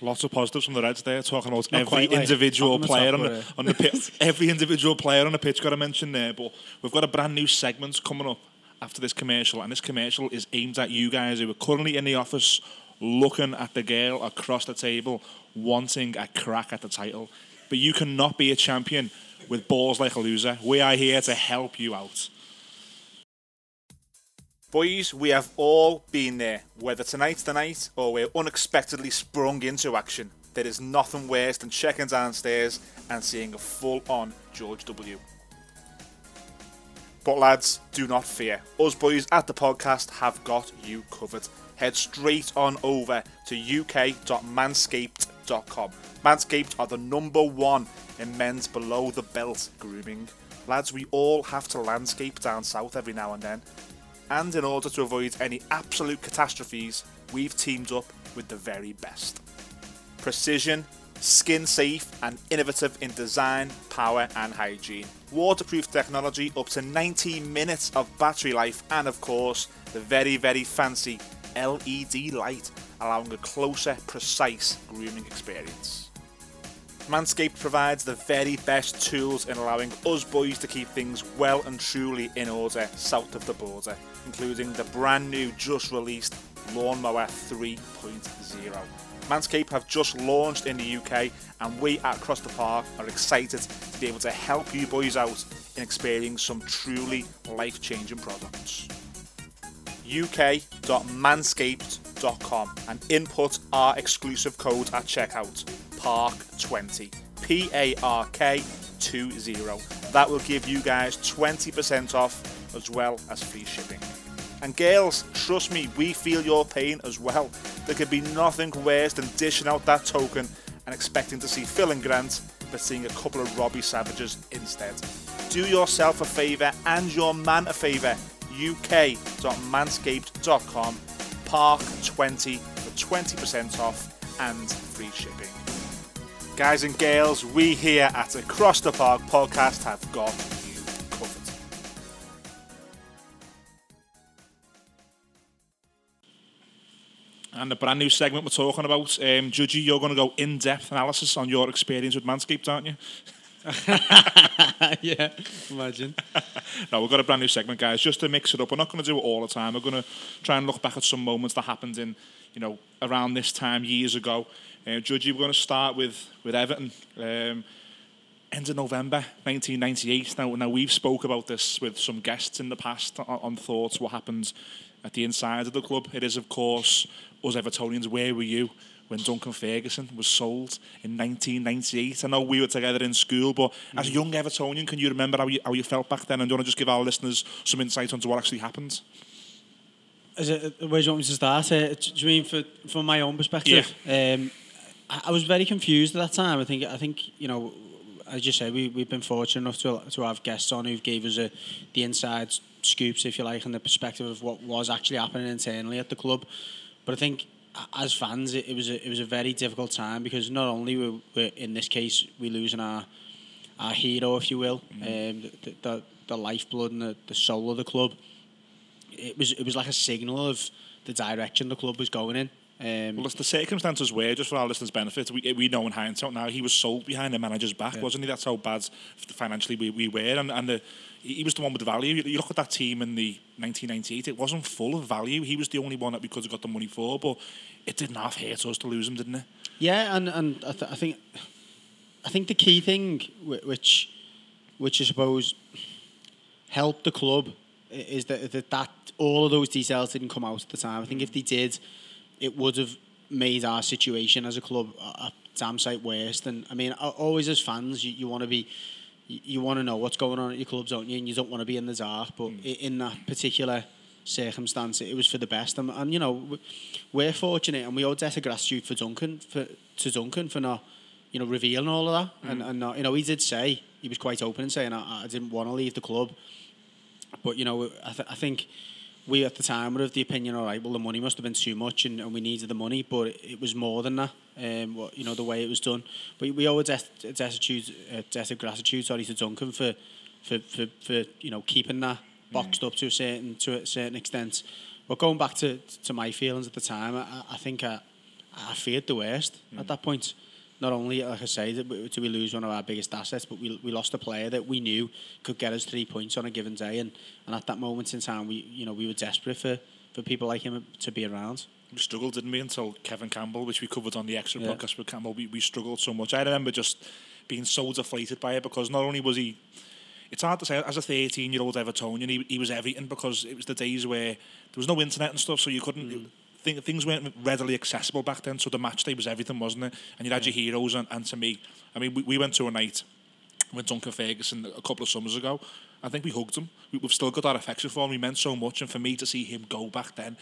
Lots of positives from the Reds there, talking about Not every quite like individual up on the player on the, on the pitch. every individual player on the pitch got to mention there. But we've got a brand new segment coming up after this commercial, and this commercial is aimed at you guys who are currently in the office looking at the girl across the table, wanting a crack at the title. But you cannot be a champion with balls like a loser. We are here to help you out. Boys, we have all been there, whether tonight's the night or we're unexpectedly sprung into action. There is nothing worse than checking downstairs and seeing a full on George W. But lads, do not fear. Us boys at the podcast have got you covered. Head straight on over to uk.manscaped.com. Manscaped are the number one in men's below the belt grooming. Lads, we all have to landscape down south every now and then. And in order to avoid any absolute catastrophes, we've teamed up with the very best. Precision, skin safe, and innovative in design, power, and hygiene. Waterproof technology, up to 90 minutes of battery life, and of course, the very, very fancy LED light, allowing a closer, precise grooming experience. Manscaped provides the very best tools in allowing us boys to keep things well and truly in order south of the border, including the brand new just released Lawnmower 3.0. Manscaped have just launched in the UK, and we at Cross the Park are excited to be able to help you boys out in experiencing some truly life changing products uk.manscaped.com and input our exclusive code at checkout PARK20 P A R K 20 that will give you guys 20% off as well as free shipping. And girls trust me we feel your pain as well. There could be nothing worse than dishing out that token and expecting to see Phil and Grant but seeing a couple of Robbie Savages instead. Do yourself a favour and your man a favour. Uk.manscaped.com park 20 for 20% off and free shipping. Guys and girls we here at across the park podcast have got and the brand new segment we're talking about um, Judgy you're going to go in-depth analysis on your experience with Manscaped aren't you yeah, imagine. no, we've got a brand new segment, guys, just to mix it up. We're not going to do it all the time. We're going to try and look back at some moments that happened in, you know, around this time years ago. Uh, Judgy, we're going to start with with Everton. Um, end of November 1998. Now, now we've spoke about this with some guests in the past on, on thoughts what happened at the inside of the club. It is, of course, us Evertonians. Where were you? when Duncan Ferguson was sold in 1998. I know we were together in school, but as a young Evertonian, can you remember how you, how you felt back then? And do you want to just give our listeners some insight onto what actually happened? Is it, where do you want me to start? Uh, do you mean for, from my own perspective? Um, I, I was very confused at that time. I think, I think you know, as you say, we, we've been fortunate enough to, to have guests on who've gave us a, the inside scoops, if you like, and the perspective of what was actually happening internally at the club. But I think as fans, it, it was a, it was a very difficult time because not only were, were in this case we losing our our hero, if you will, um, the, the, the lifeblood and the, the soul of the club, it was it was like a signal of the direction the club was going in. Um, Well, it's the circumstances were, just for our listeners' benefit, we, we know in hindsight now, he was sold behind the manager's back, Yeah. wasn't he? That's how bad financially we, we were. And, and the, he was the one with the value. You, look at that team in the 1998, it wasn't full of value. He was the only one that we could have got the money for, but it didn't half hurt us to lose him, didn't it? Yeah, and and I, th- I think I think the key thing whi- which which I suppose helped the club is that, that that all of those details didn't come out at the time. I think if they did, it would have made our situation as a club a, a damn sight worse. And I mean, always as fans, you, you want to be. You, you want to know what's going on at your clubs, don't you? And you don't want to be in the dark. But mm. i in that particular circumstance, it was for the best. And, and you know, we're fortunate, and we owe debt of gratitude for Duncan for to Duncan for not, you know, revealing all of that. Mm. And and not, you know, he did say he was quite open in saying I, I didn't want to leave the club, but you know, I, th- I think we at the time were of the opinion, all right, well, the money must have been too much, and, and we needed the money, but it, was more than that. Um, what, you know, the way it was done. But we owe a debt, a destitute, a debt of gratitude, sorry, to Duncan for, for, for, for you know, keeping that boxed up to a certain to a certain extent. But going back to to my feelings at the time, I, I think I, I feared the worst at that point. Not only, like I say, did we, did we lose one of our biggest assets, but we, we lost a player that we knew could get us three points on a given day. And, and at that moment in time, we you know we were desperate for, for people like him to be around. we struggled, didn't we, until Kevin Campbell, which we covered on the extra Yeah. podcast with Campbell. We, we struggled so much. I remember just being so deflated by it because not only was he, it's hard to say, as a 13 year old Evertonian, he, he was everything because it was the days where there was no internet and stuff, so you couldn't. Mm. Think, things weren't readily accessible back then, so the match day was everything, wasn't it? And you had your heroes, and, and to me, I mean, we, we went to a night with Duncan Ferguson a couple of summers ago. I think we hugged him. We, we've still got that affection for him. He meant so much, and for me to see him go back then,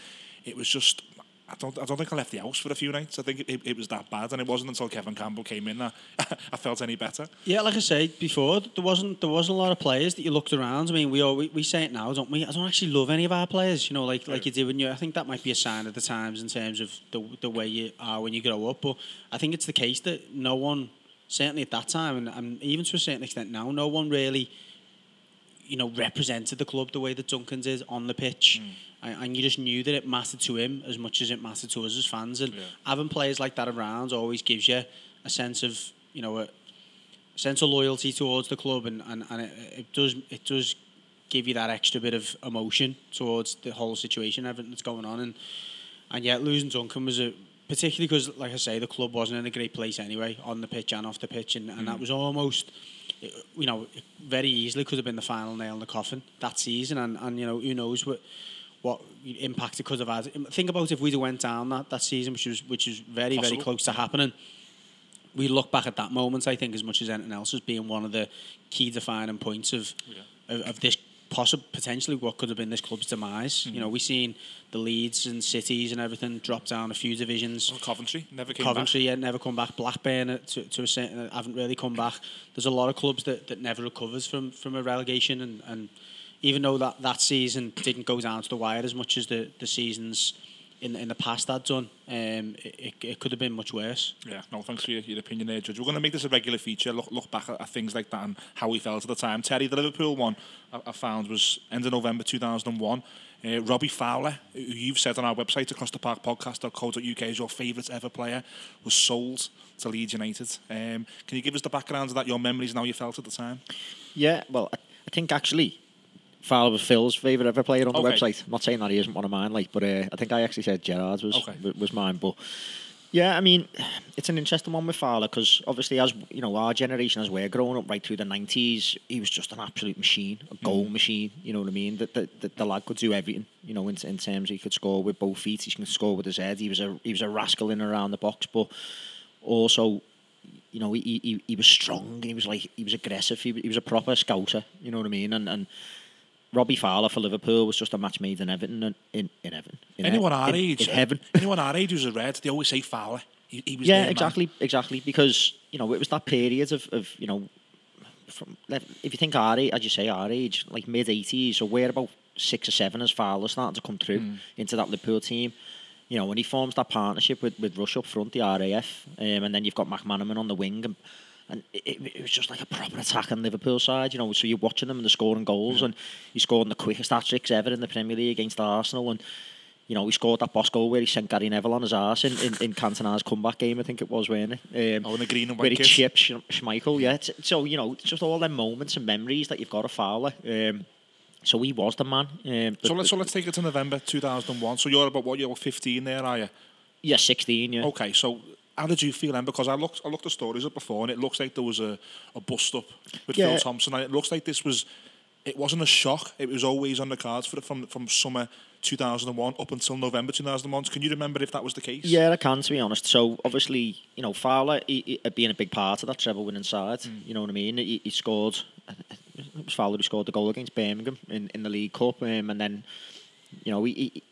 it was just. I don't. I don't think I left the house for a few nights. I think it, it was that bad, and it wasn't until Kevin Campbell came in that I felt any better. Yeah, like I said before, there wasn't there wasn't a lot of players that you looked around. I mean, we all, we, we say it now, don't we? I don't actually love any of our players. You know, like like you do when you. I think that might be a sign of the times in terms of the the way you are when you grow up. But I think it's the case that no one, certainly at that time, and, and even to a certain extent now, no one really, you know, represented the club the way that Duncan is on the pitch. And, and you just knew that it mattered to him as much as it mattered to us as fans. And having players like that around always gives you a sense of, you know, a, sense of loyalty towards the club. And, and, and it, it does it does give you that extra bit of emotion towards the whole situation, everything that's going on. And and yet losing Duncan was a particularly because like I say the club wasn't in a great place anyway on the pitch and off the pitch. And, and that mm. was almost you know very easily could have been the final nail in the coffin that season. And, and you know who knows what what impact it could have had think about if we'd have went down that, that season which was which was very very close to happening we look back at that moment, I think, as much as anything else, as being one of the key defining points of of, of this possible potentially what could have been this club's demise. You know, we've seen the Leeds and cities and everything drop down a few divisions. Well, Coventry never came Coventry yeah, never come back. Blackburn uh, to, to a certain uh, haven't really come back. There's a lot of clubs that, that never recovers from, from a relegation and, and even though that, that season didn't go down to the wire as much as the, the seasons in in the past had done, um, it, it, it could have been much worse. Yeah, no, thanks for your, your opinion there, Judge. We're going to make this a regular feature. Look, look back at, at things like that and how we felt at the time. Terry, the Liverpool one I, I found was end of November 2001. Uh, Robbie Fowler, who you've said on our website, across the park podcast.co.uk, is your favourite ever player, was sold to Leeds United. Um, can you give us the background of that, your memories and how you felt at the time? Yeah, well, I, I think actually Fowler was Phil's favourite ever player on the Okay. website. I'm not saying that he isn't one of mine, like, but uh, I think I actually said Gerrard's was Okay. wa- was mine. But yeah, I mean, it's an interesting one with Fowler because obviously, as you know, our generation as we're growing up right through the '90s, he was just an absolute machine, a goal machine. You know what I mean? That the, the, the lad could do everything. You know, in, in terms he could score with both feet, he can score with his head. He was a he was a rascal in and around the box, but also you know, he, he, he was strong. He was like he was aggressive. He, he was a proper scouter. You know what I mean? And and Robbie Fowler for Liverpool was just a match made in Everton. and- In in Everton. In anyone he- our in, age, in heaven. anyone our age who's a red, they always say Fowler. He, he was Yeah, there, man. exactly, exactly. Because you know it was that period of, of you know, from if you think our age, as you say, our age, like mid eighties, so we're about six or seven as Fowler starting to come through Mm. into that Liverpool team. You know, when he forms that partnership with, with Rush up front, the RAF, um, and then you've got McManaman on the wing, and and it, it, was just like a proper attack on Liverpool side, you know. So you're watching them and they're scoring goals, and he scored the quickest hat tricks ever in the Premier League against Arsenal, and you know he scored that boss goal where he sent Gary Neville on his ass in, in, in Cantona's comeback game, I think it was, wasn't it? Um, oh, in the green and white Where he chipped Schmeichel, yeah. So you know, just all them moments and memories that you've got to Fowler. Um, so he was the man. Um, so let's so let's take it to November 2001. So you're about what you're 15 there, are you? Yeah, 16. Yeah. Okay, so how did you feel then? Because I looked, I looked the stories up before, and it looks like there was a, a bust up with yeah. Phil Thompson. And it looks like this was, it wasn't a shock. It was always on the cards for from from summer 2001 up until November 2001. Can you remember if that was the case? Yeah, I can, to be honest. So obviously, you know, Fowler he, he, being a big part of that treble winning side. Mm. You know what I mean? He, he scored. It was Fowler who scored the goal against Birmingham in, in the League Cup, um, and then, you know, he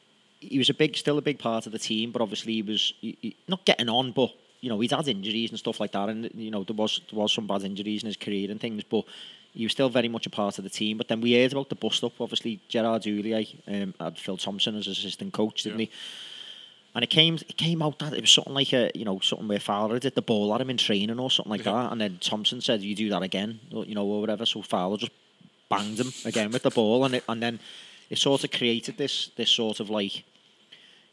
he was a big, still a big part of the team, but obviously he was he, he, not getting on. But you know, he's had injuries and stuff like that, and you know there was there was some bad injuries in his career and things, but he was still very much a part of the team. But then we heard about the bust up. Obviously, Gerard Houllier um, had Phil Thompson as assistant coach, didn't yeah. he? And it came it came out that it was something like a you know something where Fowler did the ball at him in training or something like yeah. that, and then Thompson said you do that again, or, you know, or whatever. So Fowler just banged him again with the ball, and it, and then it sort of created this this sort of like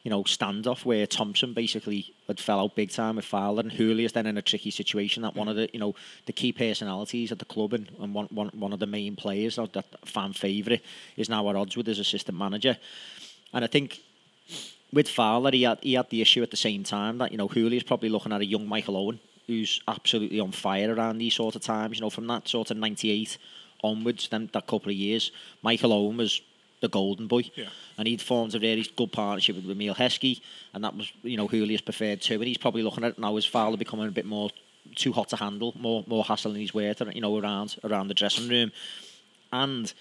you know, standoff where Thompson basically had fell out big time with Fowler and Houllier's then in a tricky situation that one of the, you know, the key personalities at the club and, and one, one, one of the main players, that fan favourite, is now at odds with his assistant manager. And I think with Fowler, he had, he had the issue at the same time that, you know, Houllier's probably looking at a young Michael Owen who's absolutely on fire around these sort of times, you know, from that sort of 98 onwards, then that couple of years, Michael Owen was the golden boy. Yeah. And he'd formed a really good partnership with Emile Heskey, and that was, you know, Houllier's preferred too. And he's probably looking at it now as Fowler becoming a bit more too hot to handle, more more hassle in his way, to, you know, around around the dressing room. And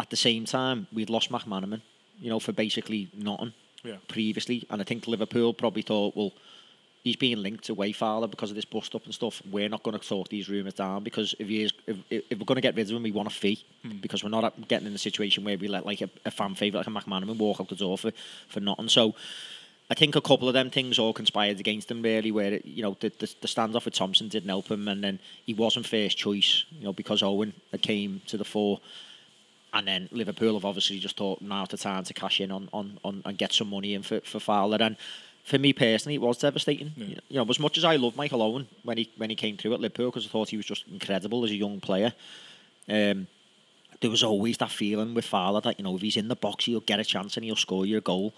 at the same time, we'd lost McManaman, you know, for basically nothing yeah. previously. And I think Liverpool probably thought, well, he's being linked to Wayfather because of this bust up and stuff. We're not going to talk these rumours down because if he is, if, if we're going to get rid of him, we want a fee mm. because we're not getting in a situation where we let like a, a fan favourite like a McManaman walk out the door for, for nothing. So I think a couple of them things all conspired against him really, where it, you know the, the, the standoff with Thompson didn't help him, and then he wasn't first choice, you know, because Owen came to the fore. And then Liverpool have obviously just thought now's the time to cash in on, on, on and get some money in for, for Fowler. And for me personally, it was devastating. Yeah. You know, as much as I love Michael Owen when he when he came through at Liverpool, because I thought he was just incredible as a young player. Um, there was always that feeling with Fowler that you know if he's in the box, he'll get a chance and he'll score you a goal.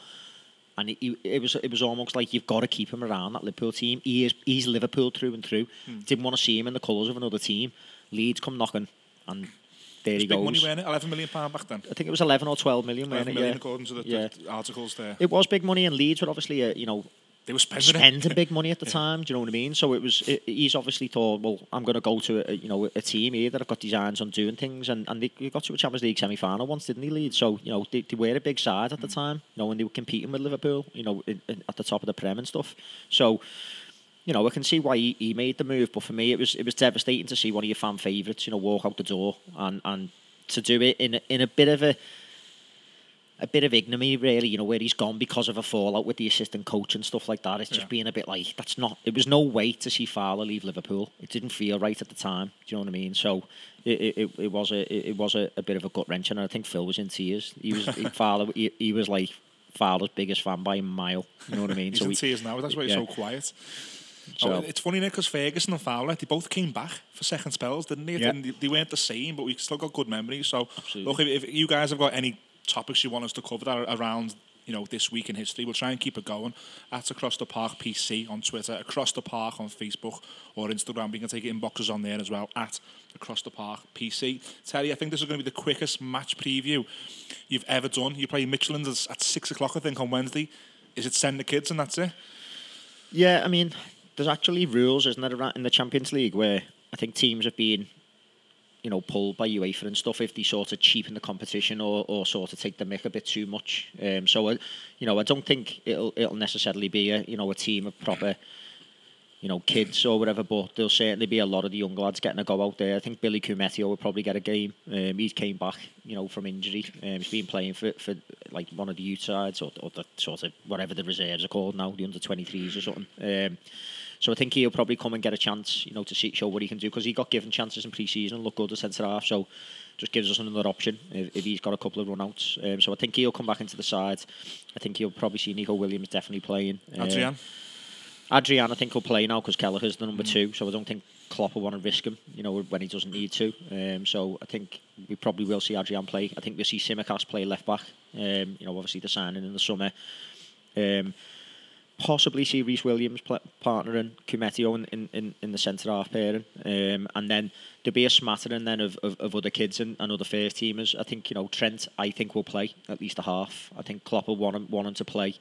And it, it was it was almost like you've got to keep him around that Liverpool team. He is he's Liverpool through and through. Mm. Didn't want to see him in the colours of another team. Leeds come knocking, and there he goes. Money, wasn't it? Eleven million pound back then. I think it was eleven or twelve million. 11 million, yeah. according to the, yeah. the, articles there. It was big money, and Leeds were obviously, a, you know, they were spending, spending big money at the yeah. time. Do you know what I mean? So it was. It, he's obviously thought, well, I'm going to go to a, you know a team here that I've got designs on doing things, and and they, got to a Champions League semi final once, didn't he? Leeds. So you know they, they were a big side at the mm. time. You know when they were competing with Liverpool, you know in, in, at the top of the Prem and stuff. So you know, I can see why he, he made the move, but for me, it was it was devastating to see one of your fan favourites, you know, walk out the door and and to do it in in a bit of a a bit of ignominy, really, you know, where he's gone because of a fallout with the assistant coach and stuff like that. It's just yeah. being a bit like that's not. It was no way to see Fowler leave Liverpool. It didn't feel right at the time. Do you know what I mean? So it it, it was a it was a, a bit of a gut wrench, and I think Phil was in tears. He was he, Fowler. He, he was like Fowler's biggest fan by a mile. You know what I mean? he's so in he, tears now. That's why he's yeah. so quiet. So, oh, it's funny, because Ferguson and Fowler, they both came back for second spells, didn't they? Yeah. They, they weren't the same, but we still got good memories. So, Absolutely. look, if, if you guys have got any topics you want us to cover that around you know this week in history. We'll try and keep it going at Across the Park PC on Twitter, Across the Park on Facebook or Instagram. We can take inboxes on there as well at Across the Park PC. Terry, I think this is going to be the quickest match preview you've ever done. You play Midtjylland at six o'clock, I think, on Wednesday. Is it send the kids and that's it? Yeah, I mean, there's actually rules, isn't there, in the Champions League where I think teams have been you know, pulled by UEFA and stuff if they sort of cheapen the competition or, or sort of take the mick a bit too much. Um, so, I, you know, I don't think it'll it'll necessarily be a you know a team of proper, you know, kids or whatever. But there'll certainly be a lot of the young lads getting a go out there. I think Billy Koumetio will probably get a game. Um, he came back, you know, from injury. Um, he's been playing for, for like one of the youth sides or, or the sort of whatever the reserves are called now, the under twenty threes or something. Um, So I think he'll probably come and get a chance, you know, to see, show what he can do because he got given chances in pre-season and looked good at centre half. So just gives us another option if, if he's got a couple of run-outs. Um, so I think he'll come back into the side. I think he'll probably see Neco Williams definitely playing. Uh, Adrian. Adrian, I think will play now because Kelleher's the number two, so I don't think Klopp will want to risk him, you know, when he doesn't need to. Um, so I think we probably will see Adrian play. I think we'll see Tsimikas play left back. Um, you know, obviously the signing in the summer. Um, possibly see Rhys Williams pl- partnering Koumetio in, in, in, in the centre half pairing. Um, and then there'll be a smattering then of, of, of other kids and, and other first teamers. I think, you know, Trent, I think, will play at least a half. I think Klopp will want him, want him to play.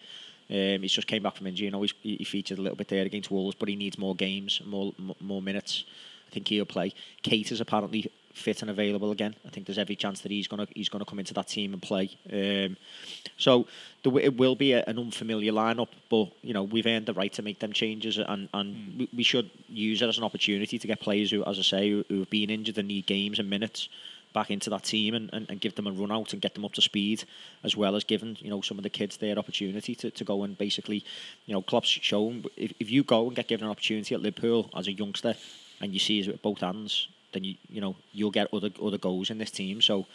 Um, he's just came back from injury. You know, he's, he featured a little bit there against Wolves, but he needs more games, more more minutes. I think he'll play. Keita is apparently fit and available again. I think there's every chance that he's gonna he's gonna come into that team and play. Um, so the, it will be a, an unfamiliar lineup, but you know we've earned the right to make them changes, and and mm. we, we, should use it as an opportunity to get players who, as I say, who, who have been injured and need games and minutes back into that team and, and, and give them a run out and get them up to speed, as well as giving you know some of the kids their opportunity to, to go and basically, you know, Klopp's shown if, if you go and get given an opportunity at Liverpool as a youngster and you see it with both hands, then you you know you'll get other other goals in this team. So.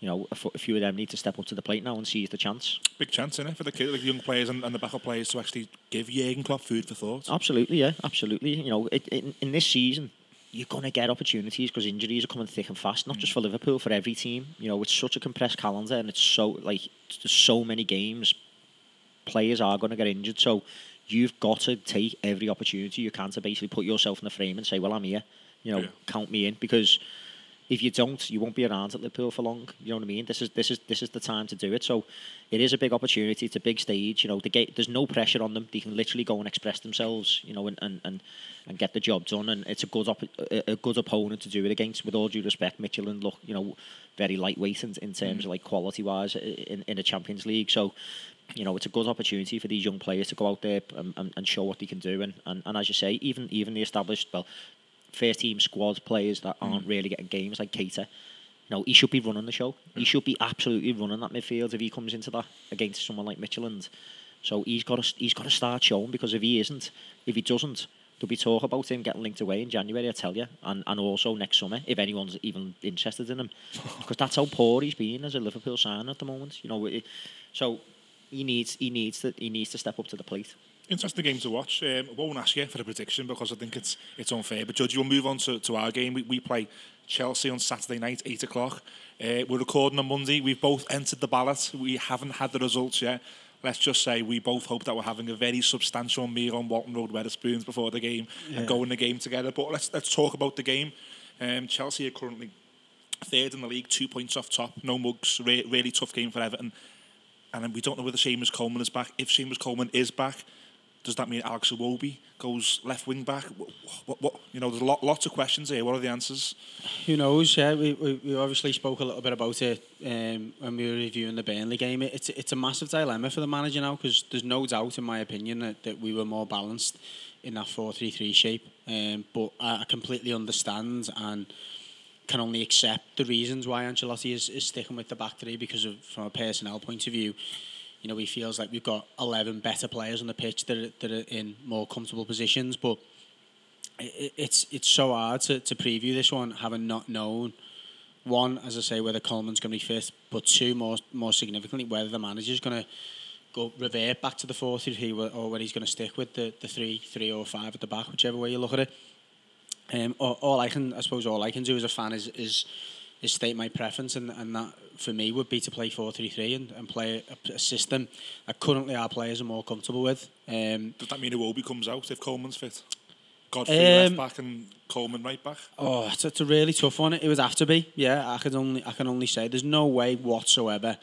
You know, a, a few of them need to step up to the plate now and seize the chance. Big chance, is it, for the kid, like young players and, and the backup players to actually give Jurgen Klopp food for thought. Absolutely, yeah, absolutely. You know, it, in, in this season, you're going to get opportunities because injuries are coming thick and fast, not mm. just for Liverpool, for every team. You know, it's such a compressed calendar and it's so, like, there's so many games. Players are going to get injured. So you've got to take every opportunity you can to basically put yourself in the frame and say, well, I'm here. You know, yeah. count me in because if you don't, you won't be around at Liverpool for long. You know what I mean? This is this is this is the time to do it. So it is a big opportunity. It's a big stage. You know, the gate, there's no pressure on them. They can literally go and express themselves. You know, and and, and, and get the job done. And it's a good op- a, good opponent to do it against. With all due respect, Midtjylland look you know very lightweight in, in terms mm. of like quality wise in in a Champions League. So you know, it's a good opportunity for these young players to go out there and, and, and show what they can do. And, and, and as you say, even even the established, well, first team squad players that aren't mm. really getting games like Keita. You know, he should be running the show. He should be absolutely running that midfield if he comes into that against someone like Midtjylland. So he's got to he's got to start showing because if he isn't, if he doesn't, there'll be talk about him getting linked away in January. I tell you, and and also next summer if anyone's even interested in him, because that's how poor he's been as a Liverpool sign at the moment. You know, so he needs he needs to he needs to step up to the plate interesting game to watch. Um, I won't ask you for a prediction because I think it's it's unfair. But Judge, we'll move on to, to our game. We, we play Chelsea on Saturday night, eight o'clock. Uh, we're recording on Monday. We've both entered the ballot. We haven't had the results yet. Let's just say we both hope that we're having a very substantial meal on Walton Road Wetherspoons before the game yeah. and going the game together. But let's let's talk about the game. Um, Chelsea are currently third in the league, two points off top. No mugs. Re- really tough game for Everton. And we don't know whether Seamus Coleman is back. If Seamus Coleman is back, does that mean Alex Iwobi goes left wing back? What, what, what, you know, there's a lot, lots of questions here. What are the answers? Who knows? Yeah, we, we, we obviously spoke a little bit about it um, when we were reviewing the Burnley game. It's it's a massive dilemma for the manager now because there's no doubt, in my opinion, that, that we were more balanced in that four three three shape. Um, but I, I completely understand and can only accept the reasons why Ancelotti is, is sticking with the back three because of from a personnel point of view you know, he feels like we've got 11 better players on the pitch that are, that are in more comfortable positions. But it, it's it's so hard to, to preview this one, having not known, one, as I say, whether Coleman's going to be fifth, but two, more more significantly, whether the manager's going to go revert back to the 4 3 or whether he's going to stick with the, the 3 3 or 5 at the back, whichever way you look at it. Um, all, all I can, I suppose, all I can do as a fan is is is state my preference, and, and that for me would be to play 4-3-3 and, and play a, a, system that currently our players are more comfortable with. Um, Does that mean Iwobi comes out if Coleman's fit? Godfrey um, left back and Coleman right back. Oh, it's, it's a really tough one. It would have to be. Yeah, I could only I can only say there's no way whatsoever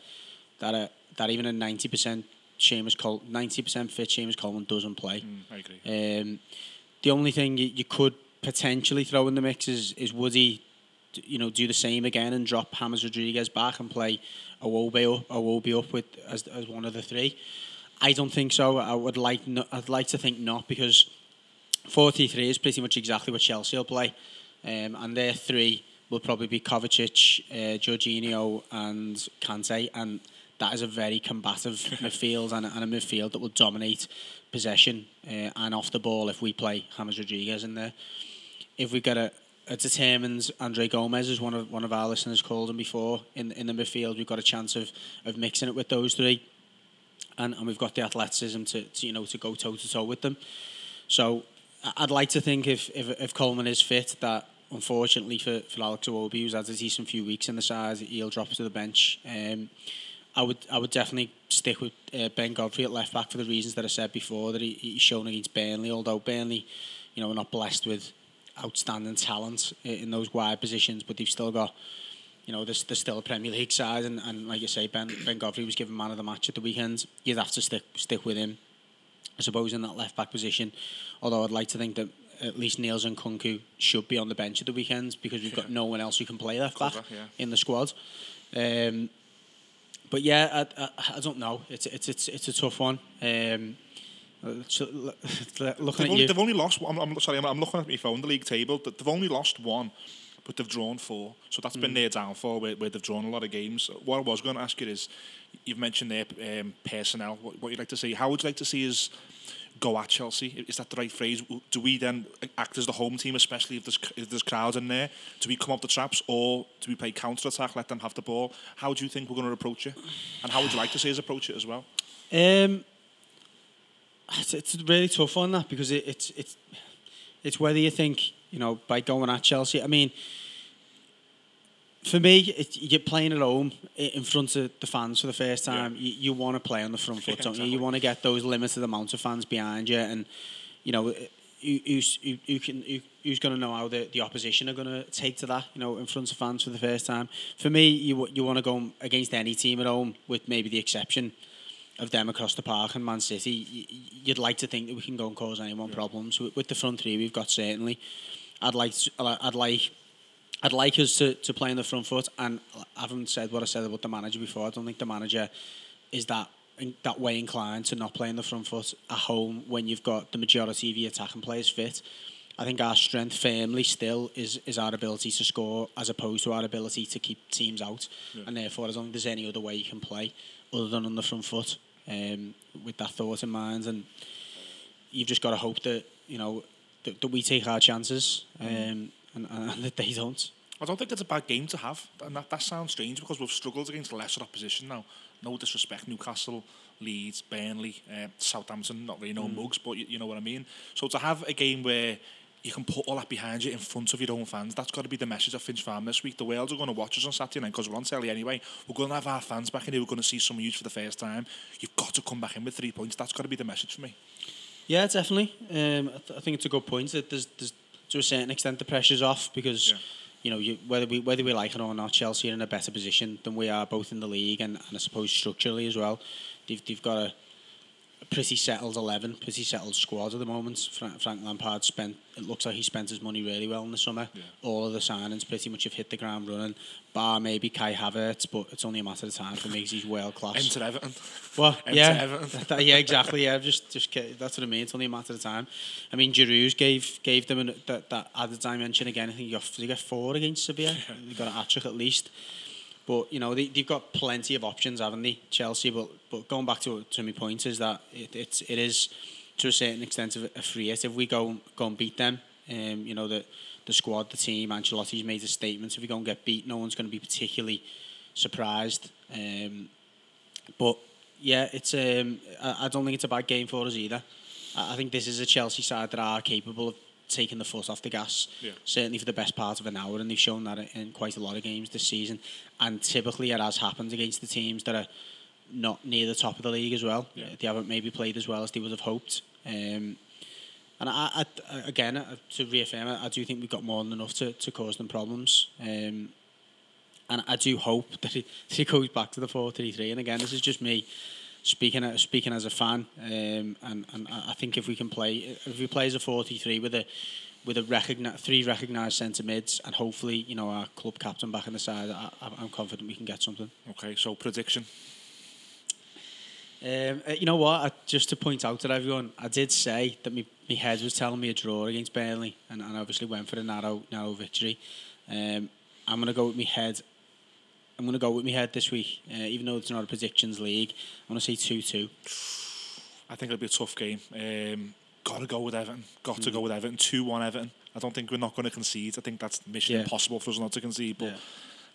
that a, that even a ninety percent Seamus Col ninety percent fit Seamus Coleman doesn't play. Mm, I agree. Um, the only thing you, you could potentially throw in the mix is is Woody you know, do the same again and drop James Rodriguez back and play a Iwobi up, Iwobi up with as, as one of the three. I don't think so. I would like no, I'd like to think not because 43 is pretty much exactly what Chelsea will play, um, and their three will probably be Kovacic, uh, Jorginho, and Kante, and that is a very combative midfield and, a- and a midfield that will dominate possession uh, and off the ball if we play James Rodriguez in there. If we get a, a determined Andre Gomes, as one of one of our listeners called him before, in in the midfield, we've got a chance of of mixing it with those three, and, and we've got the athleticism to, to you know to go toe to toe with them. So I'd like to think if if, if Coleman is fit, that unfortunately for, for Alex Iwobi, who's had a decent few weeks in the side, he'll drop to the bench. Um, I would I would definitely stick with uh, Ben Godfrey at left back for the reasons that I said before that he, he's shown against Burnley. Although Burnley, you know, are not blessed with outstanding talent in those wide positions, but they've still got. You know, there's, there's still a Premier League side, and, and like you say, Ben Ben Godfrey was given man of the match at the weekend. You'd have to stick stick with him. I suppose, in that left back position. Although I'd like to think that at least Niels Nkounkou should be on the bench at the weekends because we've got no one else who can play left back Cover, yeah. in the squad. Um, but yeah, I, I, I don't know. It's it's it's it's a tough one. Um, so, looking They've at only, they've only lost. I'm, I'm sorry. I'm, I'm looking at my phone. The league table. They've only lost one, but they've drawn four. So that's Mm. been their downfall, where, where they've drawn a lot of games. What I was going to ask you is, you've mentioned their um, personnel. What, what you'd like to see? How would you like to see us go at Chelsea? Is that the right phrase? Do we then act as the home team, especially if there's if there's crowds in there? Do we come up the traps, or do we play counter attack, let them have the ball? How do you think we're going to approach it? And how would you like to see us approach it as well? Um, it's, really tough on that because it, it's it's it's whether you think you know by going at Chelsea. I mean, for me, it, you're playing at home in front of the fans for the first time. You, you want to play on the front foot, don't you? You want to get those limited amounts of fans behind you, and you know. Who, who's, who, who can, who, who's going to know how the, the opposition are going to take to that, you know, in front of fans for the first time? For me, you you want to go against any team at home, with maybe the exception of them across the park and Man City, you'd like to think that we can go and cause anyone problems with, the front three we've got. Certainly, I'd like to, I'd like I'd like us to, to play on the front foot. And I haven't said what I said about the manager before. I don't think the manager is that that way inclined to not play on the front foot at home when you've got the majority of your attacking players fit. I think our strength firmly still is is our ability to score as opposed to our ability to keep teams out. And therefore, I don't think there's any other way you can play other than on the front foot um, with that thought in mind. And you've just got to hope that you know that, that we take our chances um, and, and that they don't. I don't think it's a bad game to have, and that, that sounds strange because we've struggled against lesser opposition now. No disrespect, Newcastle, Leeds, Burnley, uh, Southampton, not really no mugs, but you, you know what I mean. So to have a game where you can put all that behind you in front of your own fans, that's got to be the message of Finch Farm this week. The world are going to watch us on Saturday night because we're on telly anyway. We're going to have our fans back in here. We're going to see some of you for the first time. You've got to come back in with three points. That's got to be the message for me. Yeah, definitely. Um, I, th- I think it's a good point. That there's, there's to a certain extent the pressure's off because Yeah. you know you, whether we whether we like it or not, Chelsea are in a better position than we are both in the league and, and I suppose structurally as well. They've they've got a pretty settled eleven, pretty settled squad at the moment. Frank, Frank Lampard spent it looks like he spent his money really well in the summer. All of the signings pretty much have hit the ground running, bar maybe Kai Havertz, but it's only a matter of time for me 'cause he's world class. Enter Everton. Well, yeah, Everton. that- yeah, exactly. Yeah, just, just that's what I mean. It's only a matter of time. I mean, Giroud's gave gave them an, that that added dimension again. I think he got he get four against Sevilla. They got an hat trick at least. But you know they they've got plenty of options, haven't they, Chelsea? But but going back to to my point is that it it's it is to a certain extent a, a free hit. If we go go and beat them, um, you know the the squad, the team, Ancelotti's made a statement. If we go and get beat, no one's going to be particularly surprised. Um, but yeah, it's um, I, I don't think it's a bad game for us either. I, I think this is a Chelsea side that are capable of taking the foot off the gas. Yeah. Certainly for the best part of an hour, and they've shown that in quite a lot of games this season. And typically, it has happened against the teams that are not near the top of the league as well. Yeah. They haven't maybe played as well as they would have hoped. Um, and I, I, again, uh, to reaffirm it, I do think we've got more than enough to, to cause them problems. Um, and I do hope that it, that it goes back to the 4-3-3. And again, this is just me speaking uh, speaking as a fan. Um, and, and I think if we can play, if we play as a 4-3-3 with a with a recogni- three recognised centre mids, and hopefully, you know, our club captain back on the side, I, I'm confident we can get something. Okay, so prediction. Um, uh, you know what? I, just to point out to everyone, I did say that my, my head was telling me a draw against Burnley, and, and obviously went for a narrow narrow victory. Um, I'm going to go with my head I'm going to go with my head this week, uh, even though it's not a predictions league. I'm going to say 2 2. I think it'll be a tough game. Um, got to go with Everton. Got to go with Everton. 2 1 Everton. I don't think we're not going to concede. I think that's mission Yeah. impossible for us not to concede. But Yeah.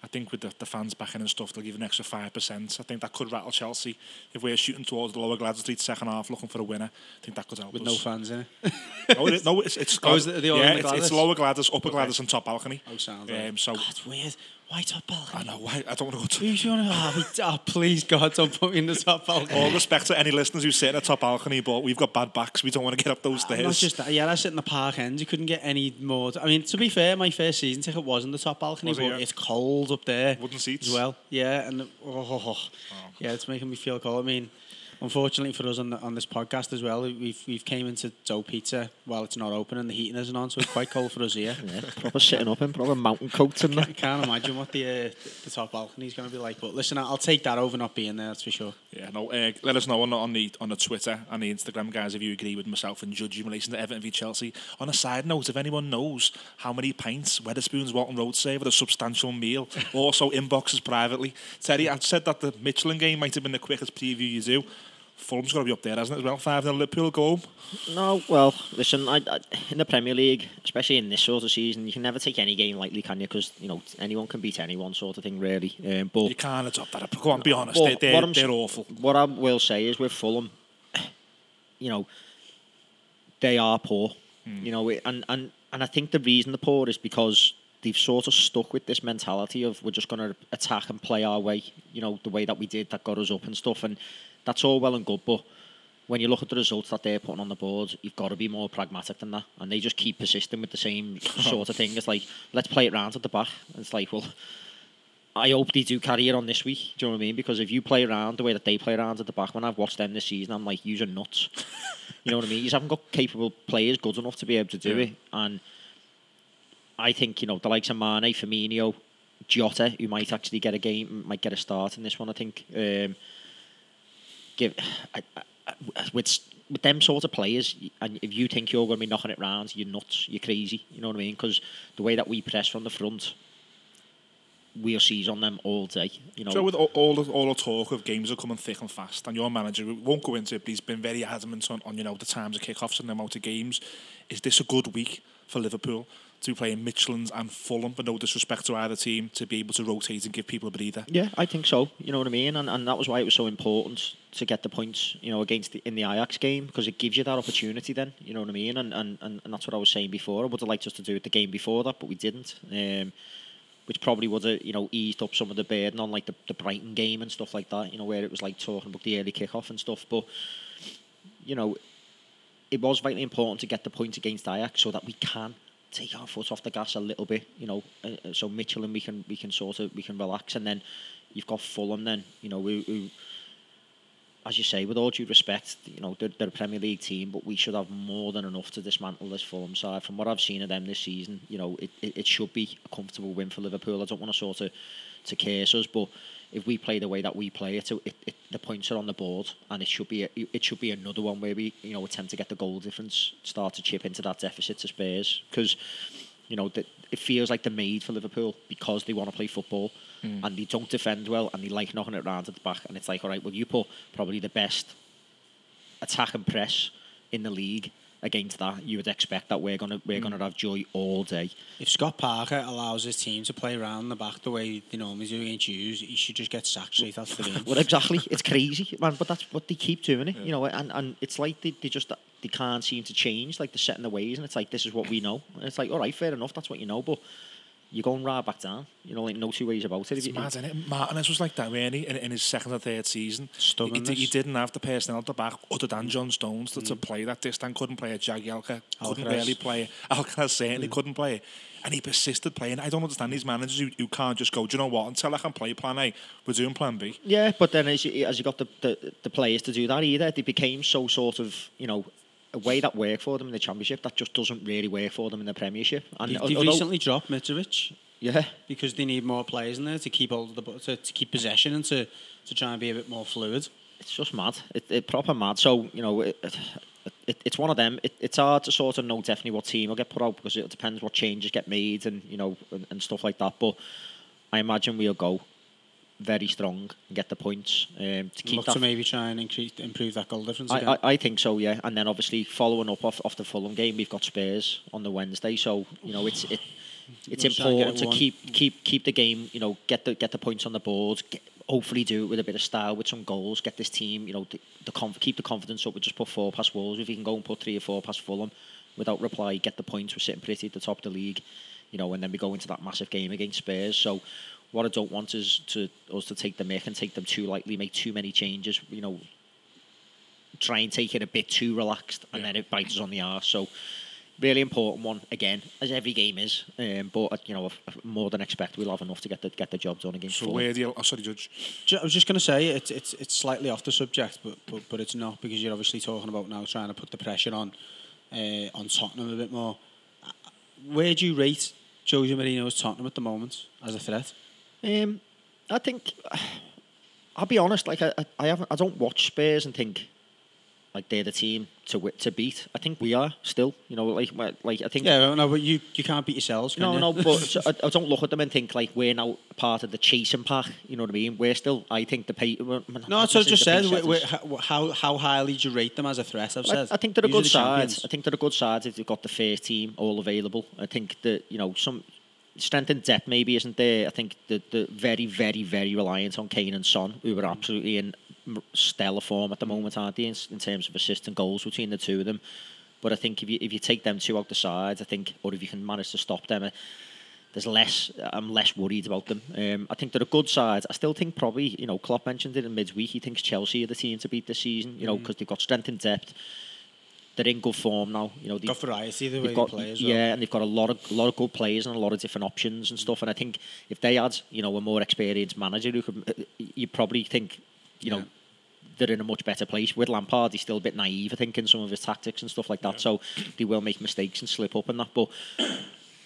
I think with the, the fans backing and stuff, they'll give an extra 5%. I think that could rattle Chelsea. If we're shooting towards the lower Gladstone Street second half looking for a winner, I think that could help With us. no fans in it. no, it, no, it's, it's Oh, is it the yeah, it's, it's lower Gladys, upper Gladys and top balcony. Oh, sounds Um, so, That's weird. Why top balcony? I know, why, I don't want to go to... Who's you want to? Oh, oh, please, God, don't put me in the top balcony. All respect to any listeners who sit in a top balcony, but we've got bad backs. We don't want to get up those Uh, stairs. Not just that. Yeah, I sit in the park end. You couldn't get any more. I mean, to be fair, my first season ticket was in the top balcony, Was it, but yeah? it's cold up there. Wooden seats? as well. Yeah, and oh, oh, oh, yeah, it's making me feel cold. I mean, unfortunately for us on the, on this podcast as well, we've we've came into Dough Pizza while it's not open and the heating isn't on, so it's quite cold for us here. Yeah, proper sitting up in proper mountain coats and that. I can't imagine what the uh, the top balcony is going to be like. But listen, I'll take that over not being there. That's for sure. Yeah, no. Uh, let us know on, the- on the on the Twitter and the Instagram, guys, if you agree with myself and Judge in relation to Everton v Chelsea. On a side note, if anyone knows how many pints Wetherspoons Walton Road save at a substantial meal, also inboxes privately. Terry, I've said that the Midtjylland game might have been the quickest preview you do. Fulham's got to be up there, hasn't it? As well, five 0 Liverpool go home. No, well, listen, I, I, in the Premier League, especially in this sort of season, you can never take any game lightly, can you? Because you know anyone can beat anyone, sort of thing, really. Um, but You can't adopt that. Go on, be honest. Well, they're they're, they're awful. what I will say is with Fulham, you know, they are poor. You know, and, and and I think the reason they're poor is because they've sort of stuck with this mentality of we're just going to attack and play our way. You know, the way that we did that got us up and stuff, and that's all well and good, but. When you look at the results that they're putting on the board, you've got to be more pragmatic than that. And they just keep persisting with the same sort of thing. It's like, let's play it round at the back. It's like, well, I hope they do carry it on this week. Do you know what I mean? Because if you play around the way that they play around at the back, when I've watched them this season, I'm like, you're nuts. you know what I mean? You haven't got capable players good enough to be able to do Yeah. it. And I think, you know, the likes of Mane, Firmino, Jota, who might actually get a game, might get a start in this one, I think. Um, give I, I, with with them sort of players, and if you think you're going to be knocking it round, you're nuts, you're crazy. You know what I mean? Because the way that we press from the front, we'll seize on them all day. You know, So with all, all the, all the talk of games are coming thick and fast, and your manager won't go into it, but he's been very adamant on, on you know the times of kickoffs and the amount of games. Is this a good week for Liverpool to play in Midtjylland's and Fulham, but no disrespect to either team, to be able to rotate and give people a breather? Yeah, I think so. You know what I mean, and and that was why it was so important to get the points. You know, against the, in the Ajax game because it gives you that opportunity. Then you know what I mean, and and, and, and that's what I was saying before. I would have liked us to do it the game before that, but we didn't. Um, which probably would have you know eased up some of the burden on like the, the Brighton game and stuff like that. You know where it was like talking about the early kickoff and stuff, but you know it was vitally important to get the point against Ajax so that we can take our foot off the gas a little bit. You know, uh, uh, so Midtjylland we can we can sort of we can relax, and then you've got Fulham. Then you know as you say, with all due respect, you know they're, they're a Premier League team, but we should have more than enough to dismantle this Fulham side. From what I've seen of them this season, you know it, it, it should be a comfortable win for Liverpool. I don't want to sort of to curse us, but if we play the way that we play, it, it, it the points are on the board, and it should be a, it should be another one where we you know attempt to get the goal difference, start to chip into that deficit to Spurs. Because you know that it feels like they're made for Liverpool because they want to play football mm. and they don't defend well and they like knocking it around at the back and it's like all right well you put probably the best attack and press in the league against that you would expect that we're gonna we're hmm. gonna have joy all day. If Scott Parker allows his team to play around the back the way they normally do against you, he should just get sacked straight after the game. well exactly. It's crazy man but that's what they keep doing eh? it you know and, and it's like they, they just they can't seem to change like they're setting the ways and it's like this is what we know. And it's like all right fair enough that's what you know but you're going right back down you know like no two ways about it If It's mad, isn't it? Martinez was like that, really, in, in his second or third season. He, he, he didn't have the personnel at the back other than John Stones to, to mm. play that distance. Couldn't play a Jagielka. Couldn't really play it. Alcaraz certainly mm. couldn't play it. And he persisted playing. I don't understand these managers who, who can't just go, do you know what, until I can play plan A, we're doing plan B. Yeah, but then as you, as you got the, the, the players to do that either, they became so sort of, you know, a way that worked for them in the Championship that just doesn't really work for them in the Premiership. And They, al- they although- recently dropped Mitrovic yeah, because they need more players in there to keep hold of the to, to keep possession and to, to try and be a bit more fluid. it's just mad. It, it proper mad. So you know, it, it, it's one of them. It, it's hard to sort of know definitely what team will get put out because it depends what changes get made and you know and, and stuff like that. But I imagine we'll go very strong and get the points um, to keep Look that. to maybe try and increase, improve that goal difference I, again. I, I think so, yeah. And then obviously following up off, off the Fulham game, we've got Spurs on the Wednesday, so you know it's it, it's Let's try and get important to keep keep keep the game, you know, get the get the points on the board. Get, hopefully do it with a bit of style, with some goals. Get this team, you know, the, the conf- keep the confidence up. We just put four past Wolves. If you can go and put three or four past Fulham without reply, get the points. We're sitting pretty at the top of the league, you know, and then we go into that massive game against Spurs. So. What I don't want is to us to take the mick and take them too lightly, make too many changes. You know, try and take it a bit too relaxed, and then it bites us on the arse. So, really important one again, as every game is. Um, but uh, you know, more than expect, we'll have enough to get the get the job done against. So Fulham. where do you? Oh, sorry, Judge. I was just going to say it's it's it's slightly off the subject, but, but but it's not because you're obviously talking about now trying to put the pressure on uh, on Tottenham a bit more. Uh, Where do you rate Jose Mourinho's Tottenham at the moment as a threat? Um, I think I'll be honest. Like I, I- I haven't. I don't watch Spurs and think like they're the team to to beat. I think we are still. You know, like like I think. Yeah, no, but you you can't beat yourselves. Can No, you? no, but I, I don't look at them and think like we're now part of the chasing pack. You know what I mean? We're still, I think, the pay. No, that's what I just said. necessarily Wh- the wh- how, how highly do you rate them as a threat? I've I, said. I think they're a These good the side. champions. I think they're a good side if they've got the first team all available. I think that you know some strength and depth maybe isn't there. I think the the very very very reliant on Kane and Son, who are absolutely in stellar form at the moment, aren't they? In, in terms of assist and goals between the two of them. But I think if you if you take them two out the sides, I think, or if you can manage to stop them. uh, There's less. I'm less worried about them. Um, I think they're a good side. I still think probably you know Klopp mentioned it in midweek. He thinks Chelsea are the team to beat this season. You know because they've got strength and depth. They're in good form now. You know they've got variety the way they've they got play as well. yeah, and they've got a lot of a lot of good players and a lot of different options and stuff. And I think if they had you know a more experienced manager who could, uh, you probably think you know Yeah. they're in a much better place. With Lampard, he's still a bit naive, I think, in some of his tactics and stuff like that. So they will make mistakes and slip up and that. But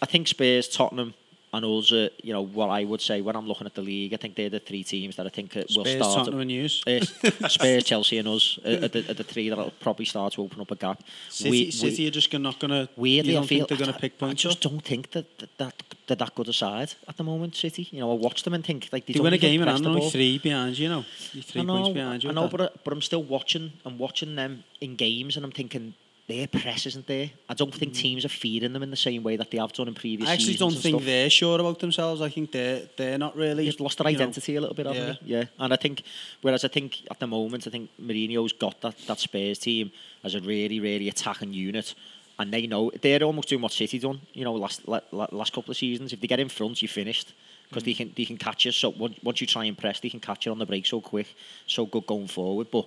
I think Spurs, Tottenham, and also, you know, what I would say when I'm looking at the league, I think they're the three teams that I think uh, will Spurs, start. Tottenham, and News. uh, Spurs, Chelsea, and us are, the, are the three that'll probably start to open up a gap. City, We- we- City are just not going to. Weirdly, I don't feel think they're going to pick points I just don't think that that, that they're that good a side at the moment. City, you know, I watch them and think like they, They win a game and I'm only three behind you, know. You're three I know, points behind you. I know, that. but I, but I'm still watching. I'm watching them in games, and I'm thinking their press isn't there. I don't think teams are feeding them in the same way that they have done in previous. Mm. I actually don't think stuff. they're sure about themselves. I think they're they're not really. They've lost their you know, identity a little bit, haven't yeah. they? Yeah, and I think, whereas I think at the moment, I think Mourinho's got that, that Spurs team as a really, really attacking unit, and they know they're almost doing what City done. You know, last la, la, last couple of seasons, if they get in front, you're finished because they can they can catch you. So once, once you try and press, they can catch you on the break so quick, so good going forward. But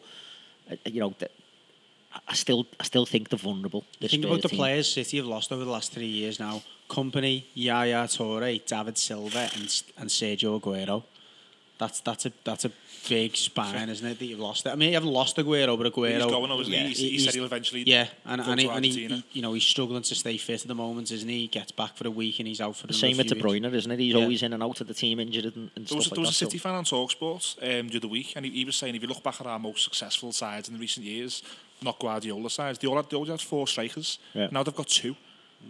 uh, you know. Th- I still, I still think they're vulnerable. this Think about the team. players City have lost over the last three years now. Kompany, Yaya Toure, David Silva, and and Sergio Aguero. That's that's a that's a big spine, isn't it? That you've lost. It. I mean, you haven't lost Aguero, but Aguero. He's going, though, isn't he? yeah, He's- he said he'll eventually Yeah, and go and, to he, and he, you know, he's struggling to stay fit at the moment, isn't he? He gets back for a week and he's out for The same with few De. Bruyne, isn't it? He's Yeah. always in and out of the team, injured and, and There was, stuff there like was a that. City fan on Talksport um, the other week, and he, he was saying if you look back at our most successful sides in the recent years, not Guardiola sides, they all had, they always had four strikers. Yeah. Now they've got two.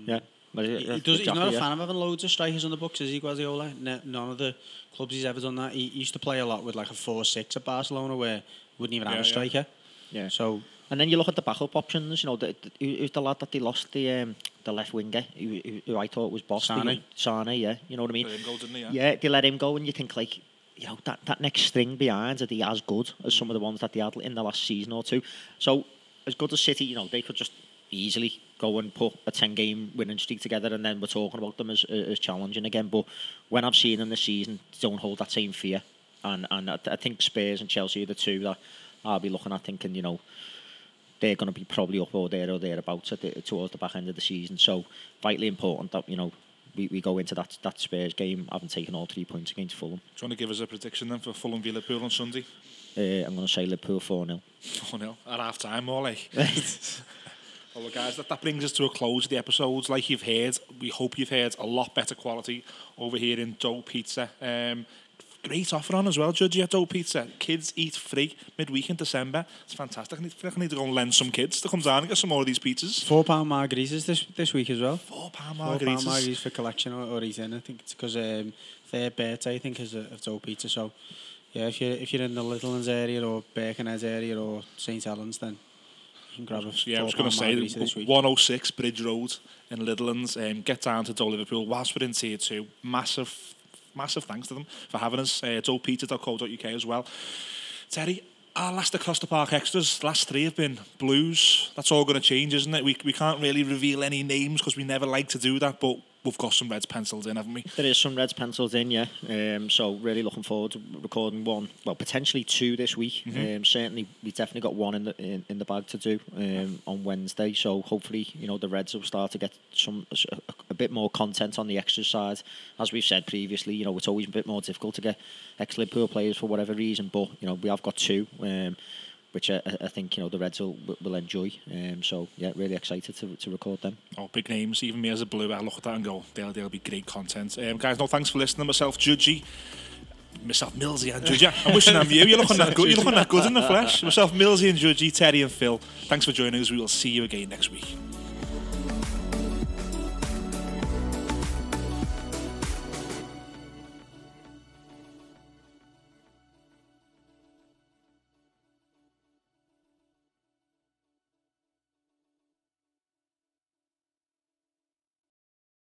Yeah. But, He, yeah, he does, exactly, he's not a yeah. fan of having loads of strikers on the books, is he, Guardiola? No, none of the clubs he's ever done that. He, he used to play a lot with like a 4-6 at Barcelona where wouldn't even Yeah, have a striker. Yeah. So, And then you look at the backup options. You know, the, the, who's the lad that they lost the um, the left winger, who, who, who I thought was boss. Sane. Sane, yeah. You know what I mean? Let him go, didn't he? Yeah. Yeah, they let him go, and you think like, you know, that, that next string behind are they as good as some of the ones that they had in the last season or two. So as good as City, you know, they could just easily go and put a ten game winning streak together, and then we're talking about them as as challenging again. But when I've seen them this season, don't hold that same fear, and and I, I think Spurs and Chelsea are the two that I'll be looking at, thinking, you know. They're going to be probably up or there or thereabouts at the, towards the back end of the season. So vitally important that you know we, we go into that that Spurs game having taken all three points against Fulham. Do you want to give us a prediction then for Fulham v Liverpool on Sunday? Uh, I'm going to say Liverpool 4 0. Oh no, at half time more like. well, guys, that, that brings us to a close of the episodes. Like you've heard, we hope you've heard a lot better quality over here in Dough Pizza. Um, great offer on as well, Judgy at Dough Pizza. Kids eat free midweek in December. It's fantastic. I need, I need to go and lend some kids to come down and get some more of these pizzas. Four pound margaritas this this week as well. Four pound margaritas. Four pound margaritas. margaritas for collection or, or eating. I think it's because um, their birthday I think is a, of Dough Pizza. So yeah, if you're if you're in the Litherland area or Birkenhead area or St Helens, then you can grab a Yeah, I was going to say margarita 106 Bridge Road in Litherland. Um, get down to Dough Liverpool whilst we're in tier two. Massive, massive thanks to them for having us. Uh, doepizza.co.uk as well. Terry, our last across the park extras, last three have been blues. That's all going to change, isn't it? We, we can't really reveal any names because we never like to do that, but we've got some reds pencils in, haven't we? There is some Reds pencils in, yeah. Um, so really looking forward to recording one, well potentially two this week. Um, certainly, we definitely got one in the in, in the bag to do um, on Wednesday. So hopefully, you know, the Reds will start to get some a, a bit more content on the extra side. As we've said previously, you know, it's always a bit more difficult to get ex Liverpool players for whatever reason, but you know, we have got two. Um, which I, I think you know the Reds will, will enjoy. Um, so yeah, really excited to, to record them. Oh, big names. Even me as a blue, I look at that and go, they'll, they'll be great content. Um, guys, no thanks for listening. Myself, Judgy. Myself, Millsy and Judgy. I'm wishing I'm you. You're looking that good. You're looking that good in the flesh. Myself, Millsy and Judgy, Terry and Phil. Thanks for joining us. We will see you again next week.